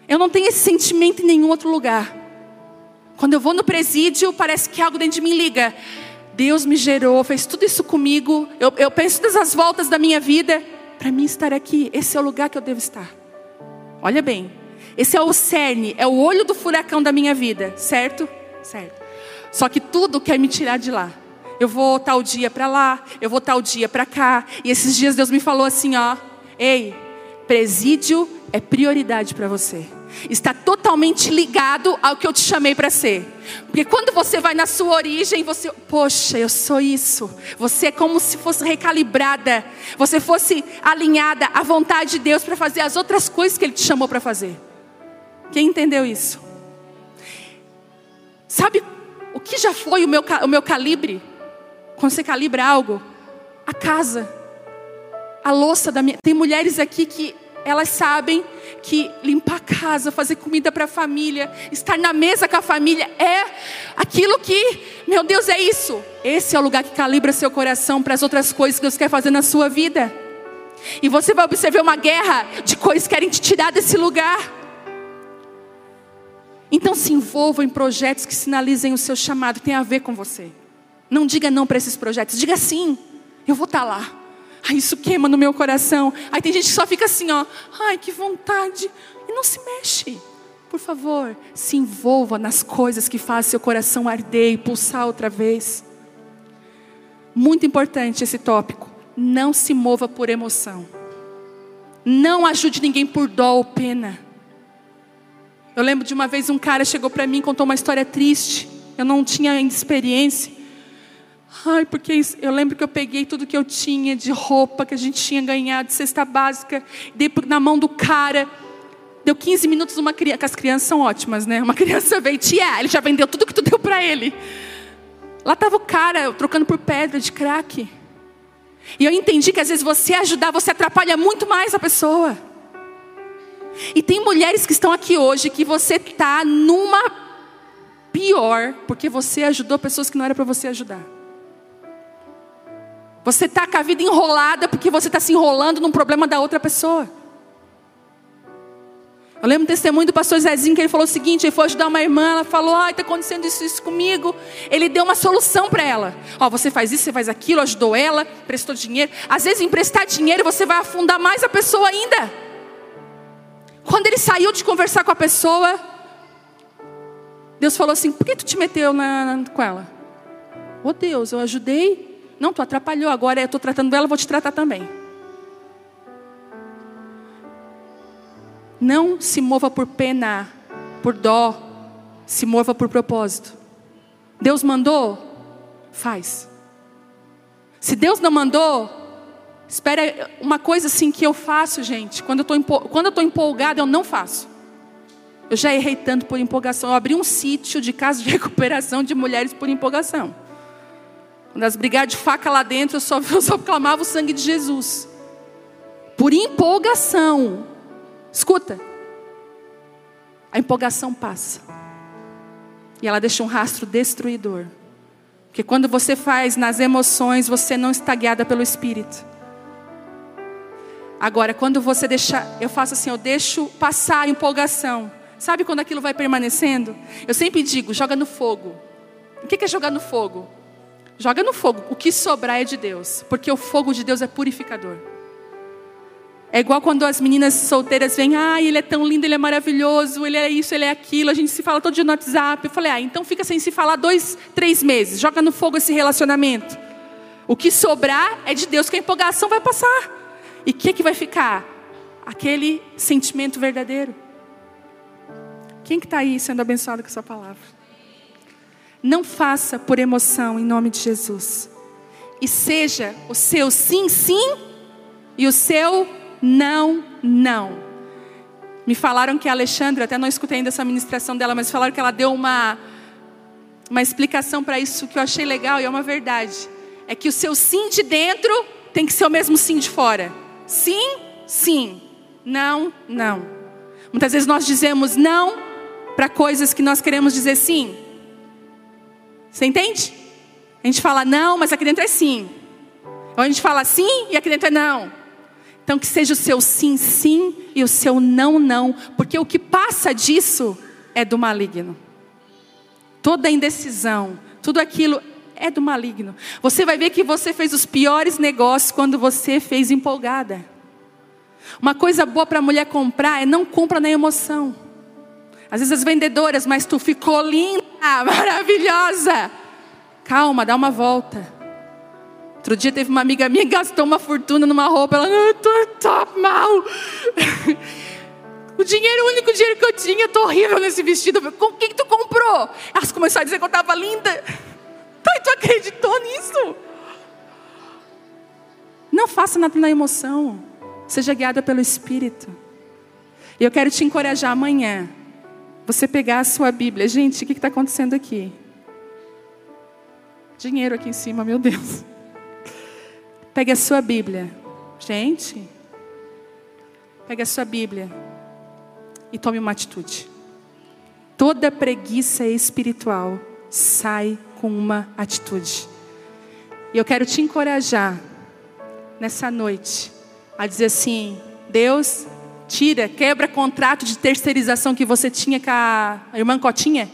A: Eu não tenho esse sentimento em nenhum outro lugar. Quando eu vou no presídio, parece que algo dentro de mim liga. Deus me gerou, fez tudo isso comigo. Eu, eu penso todas as voltas da minha vida. Para mim estar aqui, esse é o lugar que eu devo estar. Olha bem, esse é o cerne, é o olho do furacão da minha vida, certo? Certo. Só que tudo quer me tirar de lá. Eu vou tal dia para lá, eu vou tal dia para cá. E esses dias Deus me falou assim, ó, ei, presídio é prioridade para você está totalmente ligado ao que eu te chamei para ser. Porque quando você vai na sua origem, você, poxa, eu sou isso. Você é como se fosse recalibrada, você fosse alinhada à vontade de Deus para fazer as outras coisas que Ele te chamou para fazer. Quem entendeu isso? Sabe o que já foi o meu, o meu calibre? Quando você calibra algo, a casa, a louça da minha. Tem mulheres aqui que elas sabem que limpar a casa, fazer comida para a família, estar na mesa com a família é aquilo que, meu Deus, é isso. Esse é o lugar que calibra seu coração para as outras coisas que Deus quer fazer na sua vida. E você vai observar uma guerra de coisas que querem te tirar desse lugar. Então se envolva em projetos que sinalizem o seu chamado, tem a ver com você. Não diga não para esses projetos, diga sim, eu vou estar tá lá. Ai, isso queima no meu coração. Aí tem gente que só fica assim, ó. Ai, que vontade. E não se mexe. Por favor, se envolva nas coisas que fazem seu coração arder e pulsar outra vez. Muito importante esse tópico. Não se mova por emoção. Não ajude ninguém por dó ou pena. Eu lembro de uma vez um cara chegou para mim e contou uma história triste. Eu não tinha ainda experiência. Ai, porque eu lembro que eu peguei tudo que eu tinha de roupa que a gente tinha ganhado, de cesta básica, dei na mão do cara. Deu 15 minutos, uma criança, que as crianças são ótimas, né? Uma (laughs) criança veio, tia, ele já vendeu tudo que tu deu para ele. Lá estava o cara trocando por pedra de crack. E eu entendi que às vezes você ajudar, você atrapalha muito mais a pessoa. E tem mulheres que estão aqui hoje que você está numa pior, porque você ajudou pessoas que não era para você ajudar. Você está com a vida enrolada porque você está se enrolando num problema da outra pessoa. Eu lembro do testemunho do pastor Zezinho que ele falou o seguinte: ele foi ajudar uma irmã, ela falou, ai, está acontecendo isso, isso comigo. Ele deu uma solução para ela. Ó, você faz isso, você faz aquilo, ajudou ela, prestou dinheiro. Às vezes, emprestar dinheiro, você vai afundar mais a pessoa ainda. Quando ele saiu de conversar com a pessoa, Deus falou assim: por que tu te meteu na, com ela? Oh Deus, eu ajudei não, tu atrapalhou, agora eu estou tratando ela, vou te tratar também. Não se mova por pena, por dó, se mova por propósito. Deus mandou? Faz. Se Deus não mandou, espera uma coisa assim que eu faço, gente. Quando eu estou empolgada, eu não faço. Eu já errei tanto por empolgação. Eu abri um sítio de casa de (laughs) recuperação de mulheres por empolgação. Quando as brigadas de faca lá dentro, eu só, (laughs) eu só clamava o sangue de Jesus. Por empolgação. Escuta. A empolgação passa. E ela deixa um rastro destruidor. Porque quando você faz nas emoções, você não está guiada pelo Espírito. Agora, quando você deixa, eu faço assim, eu deixo passar a empolgação. Sabe quando aquilo vai permanecendo? Eu sempre digo, joga no fogo. O que é jogar no fogo? Joga no fogo. O que sobrar é de Deus, porque o fogo de Deus é purificador. É igual quando as meninas solteiras vêm, ah, ele é tão lindo, ele é maravilhoso, ele é isso, ele é aquilo, a gente se fala todo dia no WhatsApp. Eu falei, ah, então fica sem se falar dois, três meses, joga no fogo esse relacionamento. O que sobrar é de Deus, que a empolgação vai passar. E o que, que vai ficar? Aquele sentimento verdadeiro. Quem que está aí sendo abençoado com essa palavra? Não faça por emoção em nome de Jesus. E seja o seu sim, sim e o seu não, não. Me falaram que a Alexandra, até não escutei ainda essa ministração dela, mas falaram que ela deu uma uma explicação para isso que eu achei legal e é uma verdade. É que o seu sim de dentro tem que ser o mesmo sim de fora. Sim, sim. Não, não. Muitas vezes nós dizemos não para coisas que nós queremos dizer sim. Você entende? A gente fala não, mas aqui dentro é sim. Ou a gente fala sim e aqui dentro é não. Então que seja o seu sim, sim e o seu não, não, porque o que passa disso é do maligno. Toda indecisão, tudo aquilo é do maligno. Você vai ver que você fez os piores negócios quando você fez empolgada. Uma coisa boa para a mulher comprar é não compra na emoção. Às vezes as vendedoras, mas tu ficou linda, (laughs) maravilhosa. Calma, dá uma volta. Outro dia teve uma amiga minha que gastou uma fortuna numa roupa. Ela, não, tô, tô mal. (laughs) O dinheiro, o único dinheiro que eu tinha, eu tô horrível nesse vestido. Com quem que tu comprou? Elas começaram a dizer que eu estava linda. (laughs) Então, tu acreditou nisso? Não faça nada na emoção. Seja guiada pelo Espírito. E eu quero te encorajar amanhã. Você pegar a sua Bíblia. Gente, o que está acontecendo aqui? Dinheiro aqui em cima, meu Deus. Pegue a sua Bíblia. Gente, pegue a sua Bíblia e tome uma atitude. Toda preguiça espiritual sai com uma atitude. E eu quero te encorajar nessa noite a dizer assim: Deus, tira, quebra contrato de terceirização que você tinha com a irmã Cotinha.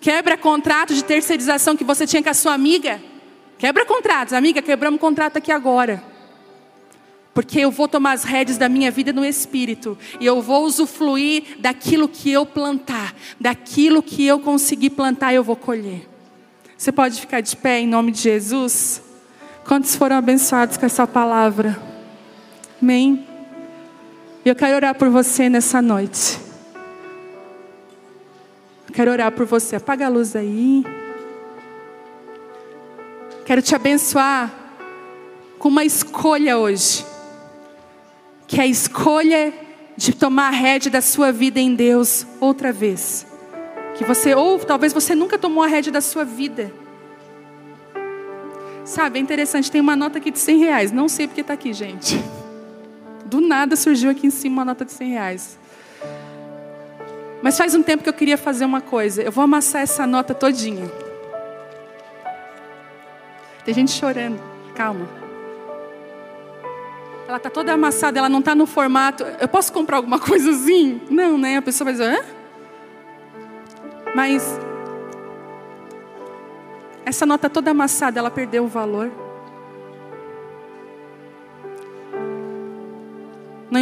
A: Quebra contrato de terceirização que você tinha com a sua amiga. Quebra contratos, amiga, quebramos contrato aqui agora. Porque eu vou tomar as rédeas da minha vida no espírito e eu vou usufruir daquilo que eu plantar, daquilo que eu conseguir plantar, eu vou colher. Você pode ficar de pé em nome de Jesus? Quantos foram abençoados com essa palavra? Amém. Eu quero orar por você nessa noite. Eu quero orar por você. Apaga a luz aí. Quero te abençoar com uma escolha hoje. Que é a escolha de tomar a rédea da sua vida em Deus outra vez. Que você, ou talvez você nunca tomou a rédea da sua vida. Sabe, é interessante, tem uma nota aqui de 100 reais. Não sei porque está aqui, gente. Do nada surgiu aqui em cima uma nota de 100 reais. Mas faz um tempo que eu queria fazer uma coisa. Eu vou amassar essa nota todinha. Tem gente chorando. Calma. Ela está toda amassada, ela não está no formato. Eu posso comprar alguma coisa assim? Não, né? A pessoa vai dizer, hã? Mas essa nota toda amassada, ela perdeu o valor.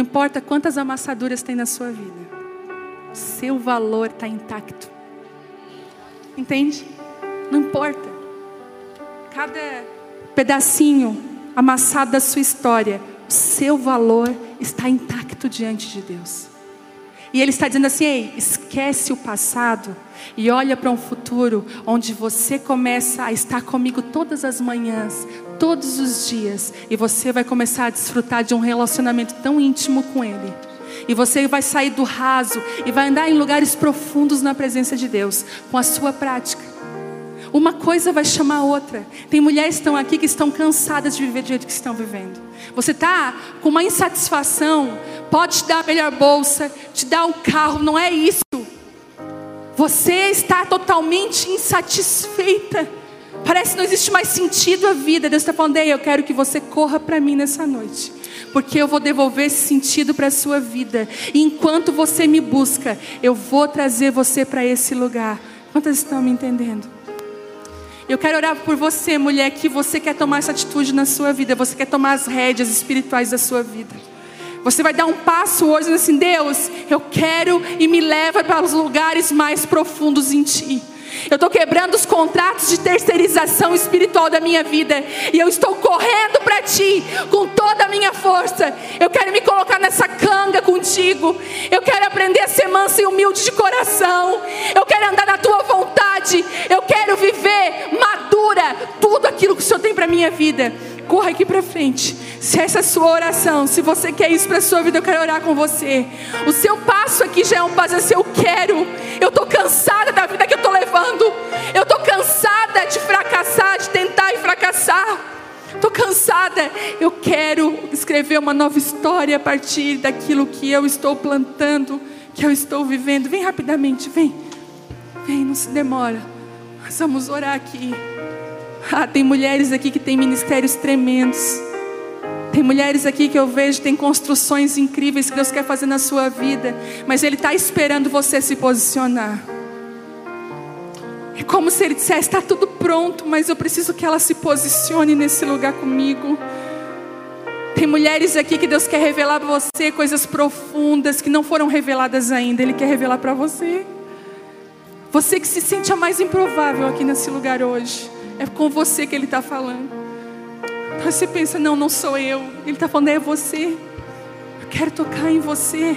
A: Importa quantas amassaduras tem na sua vida, seu valor está intacto. Entende? Não importa cada pedacinho amassado da sua história, o seu valor está intacto diante de Deus. E Ele está dizendo assim: Ei, esquece o passado e olha para um futuro onde você começa a estar comigo todas as manhãs, todos os dias, e você vai começar a desfrutar de um relacionamento tão íntimo com Ele. E você vai sair do raso e vai andar em lugares profundos na presença de Deus, com a sua prática. Uma coisa vai chamar a outra. Tem mulheres que estão aqui que estão cansadas de viver do jeito que estão vivendo. Você está com uma insatisfação, pode te dar a melhor bolsa, te dar um carro, não é isso. Você está totalmente insatisfeita. Parece que não existe mais sentido a vida. Deus está falando, eu quero que você corra para mim nessa noite. Porque eu vou devolver esse sentido para a sua vida. E enquanto você me busca, eu vou trazer você para esse lugar. Quantas estão me entendendo? Eu quero orar por você, mulher, que você quer tomar essa atitude na sua vida, você quer tomar as rédeas espirituais da sua vida. Você vai dar um passo hoje assim, Deus, eu quero e me leva para os lugares mais profundos em Ti. Eu estou quebrando os contratos de terceirização espiritual da minha vida. E eu estou correndo para ti com toda a minha força. Eu quero me colocar nessa canga contigo. Eu quero aprender a ser mansa e humilde de coração. Eu quero andar na tua vontade. Eu quero viver madura tudo aquilo que o Senhor tem para minha vida. Corra aqui para frente. Se essa é a sua oração, se você quer isso para a sua vida, eu quero orar com você. O seu passo aqui já é um passo é assim, eu quero. Eu estou cansada da vida que eu estou levando. Eu estou cansada de fracassar, de tentar e fracassar. Estou cansada. Eu quero escrever uma nova história a partir daquilo que eu estou plantando, que eu estou vivendo. Vem rapidamente, vem. Vem, não se demora. Nós vamos orar aqui. Ah, tem mulheres aqui que têm ministérios tremendos. Tem mulheres aqui que eu vejo, tem construções incríveis que Deus quer fazer na sua vida, mas Ele está esperando você se posicionar. É como se Ele dissesse: está tudo pronto, mas eu preciso que ela se posicione nesse lugar comigo. Tem mulheres aqui que Deus quer revelar para você coisas profundas que não foram reveladas ainda, Ele quer revelar para você. Você que se sente a mais improvável aqui nesse lugar hoje, é com você que Ele está falando. Então você pensa: não, não sou eu. Ele está falando: é você. Eu quero tocar em você.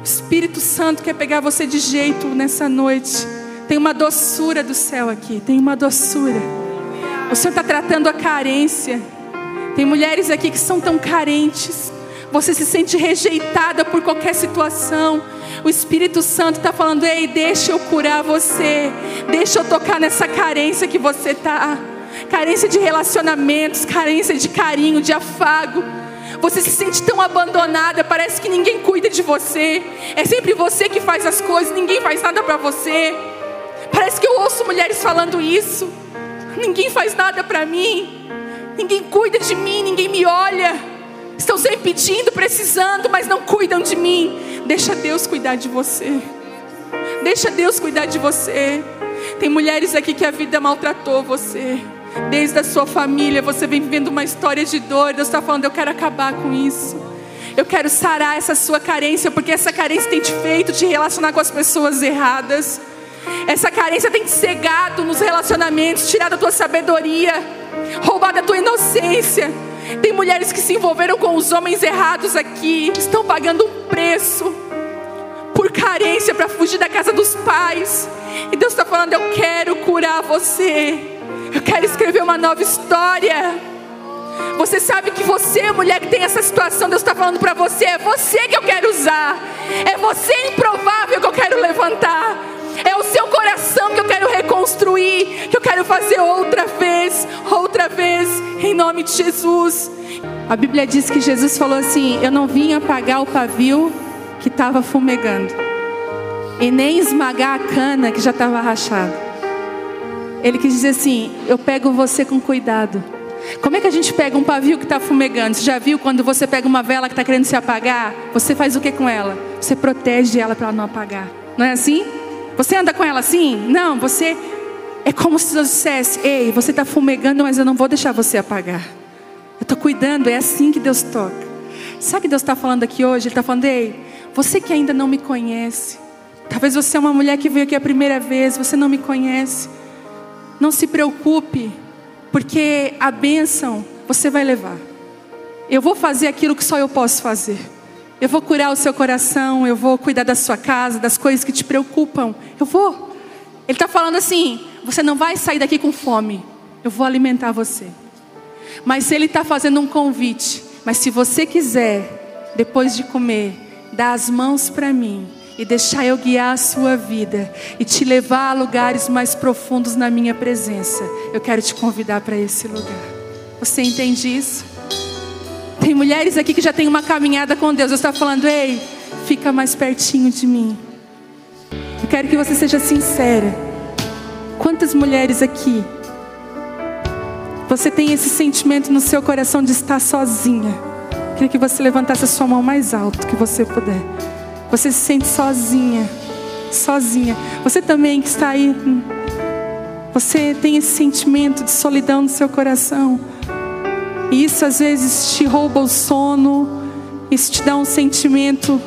A: O Espírito Santo quer pegar você de jeito nessa noite. Tem uma doçura do céu aqui, tem uma doçura. O Senhor está tratando a carência. Tem mulheres aqui que são tão carentes. Você se sente rejeitada por qualquer situação. O Espírito Santo está falando: ei, deixa eu curar você. Deixa eu tocar nessa carência que você está. Carência de relacionamentos, carência de carinho, de afago. Você se sente tão abandonada, parece que ninguém cuida de você. É sempre você que faz as coisas, ninguém faz nada para você. Parece que eu ouço mulheres falando isso. Ninguém faz nada para mim. Ninguém cuida de mim, ninguém me olha. Estão sempre pedindo, precisando, mas não cuidam de mim. Deixa Deus cuidar de você. Deixa Deus cuidar de você. Tem mulheres aqui que a vida maltratou você. Desde a sua família, você vem vivendo uma história de dor. Deus está falando: eu quero acabar com isso. Eu quero sarar essa sua carência, porque essa carência tem te feito te relacionar com as pessoas erradas. Essa carência tem te cegado nos relacionamentos, tirado a tua sabedoria, roubado a tua inocência. Tem mulheres que se envolveram com os homens errados aqui, estão pagando um preço por carência para fugir da casa dos pais. E Deus está falando: Eu quero curar você, eu quero escrever uma nova história. Você sabe que você, mulher que tem essa situação, Deus está falando para você: é você que eu quero usar, é você improvável que eu quero levantar. É o seu coração que eu quero reconstruir, que eu quero fazer outra vez, outra vez, em nome de Jesus. A Bíblia diz que Jesus falou assim: Eu não vim apagar o pavio que estava fumegando, e nem esmagar a cana que já estava rachada. Ele quis dizer assim: Eu pego você com cuidado. Como é que a gente pega um pavio que está fumegando? Você já viu quando você pega uma vela que está querendo se apagar? Você faz o que com ela? Você protege ela para ela não apagar. Não é assim? Você anda com ela assim? Não, você. É como se Deus dissesse: Ei, você está fumegando, mas eu não vou deixar você apagar. Eu estou cuidando, é assim que Deus toca. Sabe o que Deus está falando aqui hoje? Ele está falando: Ei, você que ainda não me conhece. Talvez você é uma mulher que veio aqui a primeira vez, você não me conhece. Não se preocupe, porque a bênção você vai levar. Eu vou fazer aquilo que só eu posso fazer. Eu vou curar o seu coração, eu vou cuidar da sua casa, das coisas que te preocupam. Eu vou. Ele está falando assim: você não vai sair daqui com fome. Eu vou alimentar você. Mas ele está fazendo um convite. Mas se você quiser, depois de comer, dar as mãos para mim e deixar eu guiar a sua vida e te levar a lugares mais profundos na minha presença, eu quero te convidar para esse lugar. Você entende isso? Tem mulheres aqui que já têm uma caminhada com Deus. Deus está falando, ei, fica mais pertinho de mim. Eu quero que você seja sincera. Quantas mulheres aqui você tem esse sentimento no seu coração de estar sozinha? Eu queria que você levantasse a sua mão mais alto que você puder. Você se sente sozinha, sozinha. Você também que está aí, você tem esse sentimento de solidão no seu coração. E isso às vezes te rouba o sono, isso te dá um sentimento,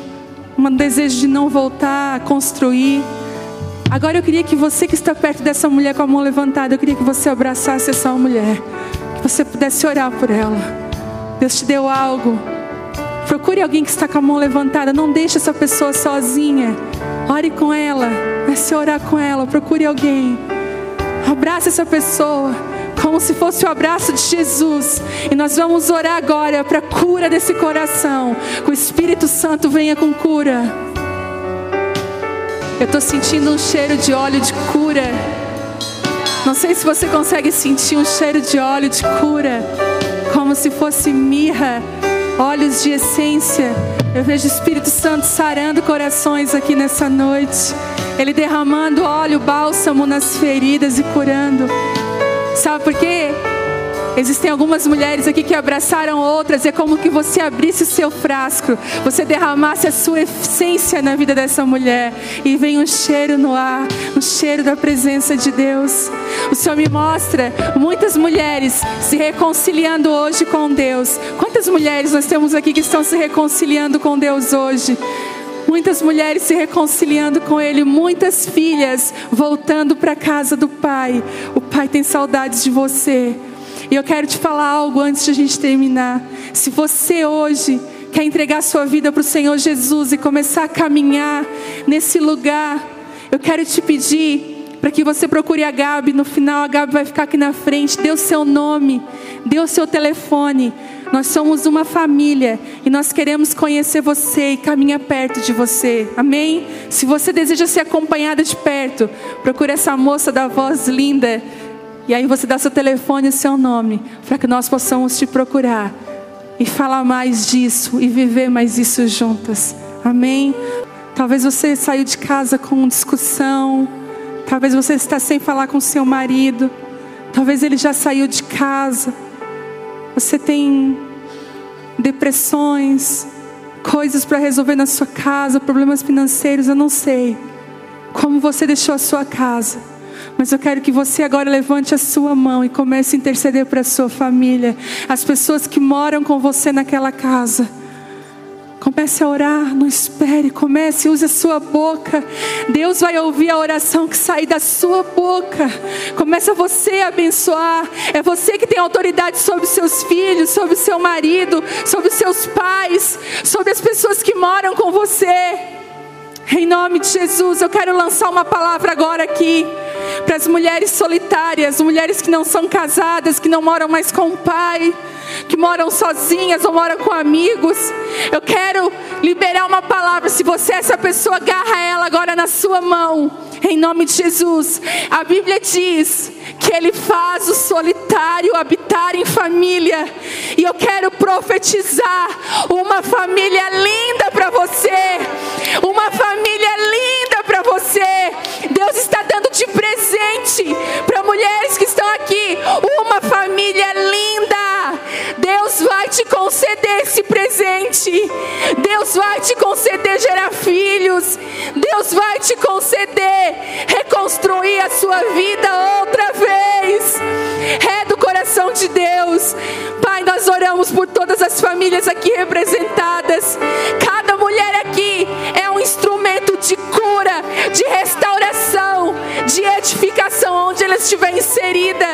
A: um desejo de não voltar a construir. Agora eu queria que você que está perto dessa mulher com a mão levantada, eu queria que você abraçasse essa mulher, que você pudesse orar por ela. Deus te deu algo. Procure alguém que está com a mão levantada, não deixe essa pessoa sozinha. Ore com ela, vai se orar com ela, procure alguém. Abraça essa pessoa como se fosse o abraço de Jesus. E nós vamos orar agora para a cura desse coração. Que o Espírito Santo venha com cura. Eu estou sentindo um cheiro de óleo de cura. Não sei se você consegue sentir um cheiro de óleo de cura. como se fosse mirra, óleos de essência. Eu vejo o Espírito Santo sarando corações aqui nessa noite. Ele derramando óleo, bálsamo nas feridas e curando. Sabe por quê? Existem algumas mulheres aqui que abraçaram outras, é como que você abrisse o seu frasco, você derramasse a sua essência na vida dessa mulher e vem um cheiro no ar, um cheiro da presença de Deus. O Senhor me mostra muitas mulheres se reconciliando hoje com Deus. Quantas mulheres nós temos aqui que estão se reconciliando com Deus hoje? Muitas mulheres se reconciliando com Ele, muitas filhas voltando para a casa do Pai. O Pai tem saudades de você. E eu quero te falar algo antes de a gente terminar. Se você hoje quer entregar sua vida para o Senhor Jesus e começar a caminhar nesse lugar, eu quero te pedir para que você procure a Gabi. No final, a Gabi vai ficar aqui na frente. Dê o seu nome, dê o seu telefone. Nós somos uma família e nós queremos conhecer você e caminhar perto de você. Amém? Se você deseja ser acompanhada de perto, procure essa moça da voz linda e aí você dá seu telefone e seu nome, para que nós possamos te procurar e falar mais disso e viver mais isso juntas. Amém? Talvez você saiu de casa com discussão, talvez você está sem falar com seu marido, talvez ele já saiu de casa. Você tem depressões, coisas para resolver na sua casa, problemas financeiros, eu não sei. Como você deixou a sua casa? Mas eu quero que você agora levante a sua mão e comece a interceder para a sua família, as pessoas que moram com você naquela casa. Comece a orar, não espere, comece, use a sua boca. Deus vai ouvir a oração que sai da sua boca. Começa você a abençoar. É você que tem autoridade sobre seus filhos, sobre seu marido, sobre seus pais, sobre as pessoas que moram com você. Em nome de Jesus, eu quero lançar uma palavra agora aqui para as mulheres solitárias, mulheres que não são casadas, que não moram mais com o pai, que moram sozinhas ou moram com amigos. Eu quero liberar uma palavra. Se você é essa pessoa, agarra ela agora na sua mão, em nome de Jesus. A Bíblia diz que Ele faz o solitário habitar em família, e eu quero profetizar uma família linda para você, uma família linda para você. Deus está dando de presente para mulheres que estão aqui uma família linda. Te conceder esse presente. Deus vai te conceder gerar filhos. Deus vai te conceder reconstruir a sua vida outra vez. É do coração de Deus. Pai, nós oramos por todas as famílias aqui representadas. Cada mulher aqui é um instrumento de cura, de restauração, de edificação onde ela estiver inserida.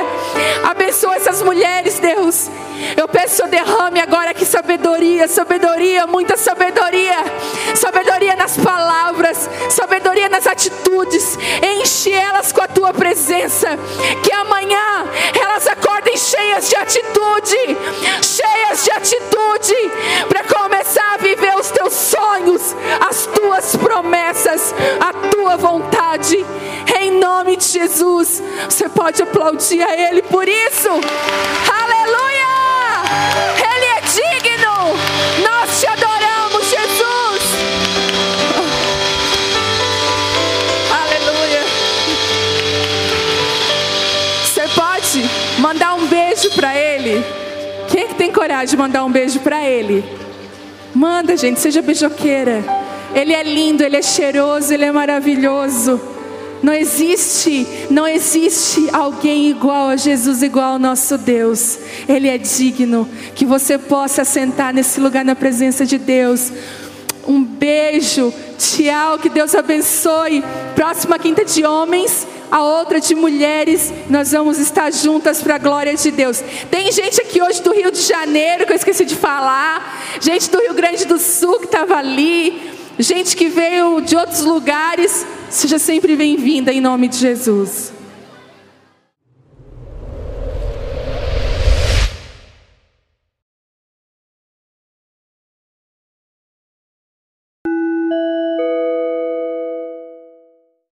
A: Abençoa essas mulheres, Deus. Eu peço derrame agora que sabedoria, sabedoria, muita sabedoria. Sabedoria nas palavras, sabedoria nas atitudes. Enche elas com a tua presença. Que amanhã elas acordem cheias de atitude, cheias de atitude, para começar a viver os teus sonhos, as tuas promessas, a tua vontade. Em nome de Jesus, você pode aplaudir a Ele por isso. Aleluia! Ele é digno. Nós te adoramos, Jesus. Aleluia. Você pode mandar um beijo para Ele. Quem é que tem coragem de mandar um beijo para Ele? Manda, gente, seja beijoqueira. Ele é lindo, ele é cheiroso, ele é maravilhoso. Não existe, não existe alguém igual a Jesus, igual ao nosso Deus. Ele é digno que você possa sentar nesse lugar na presença de Deus. Um beijo, tchau, que Deus abençoe. Próxima quinta de homens, a outra de mulheres. Nós vamos estar juntas para a glória de Deus. Tem gente aqui hoje do Rio de Janeiro que eu esqueci de falar. Gente do Rio Grande do Sul que estava ali. Gente que veio de outros lugares. Seja sempre bem-vinda em nome de Jesus.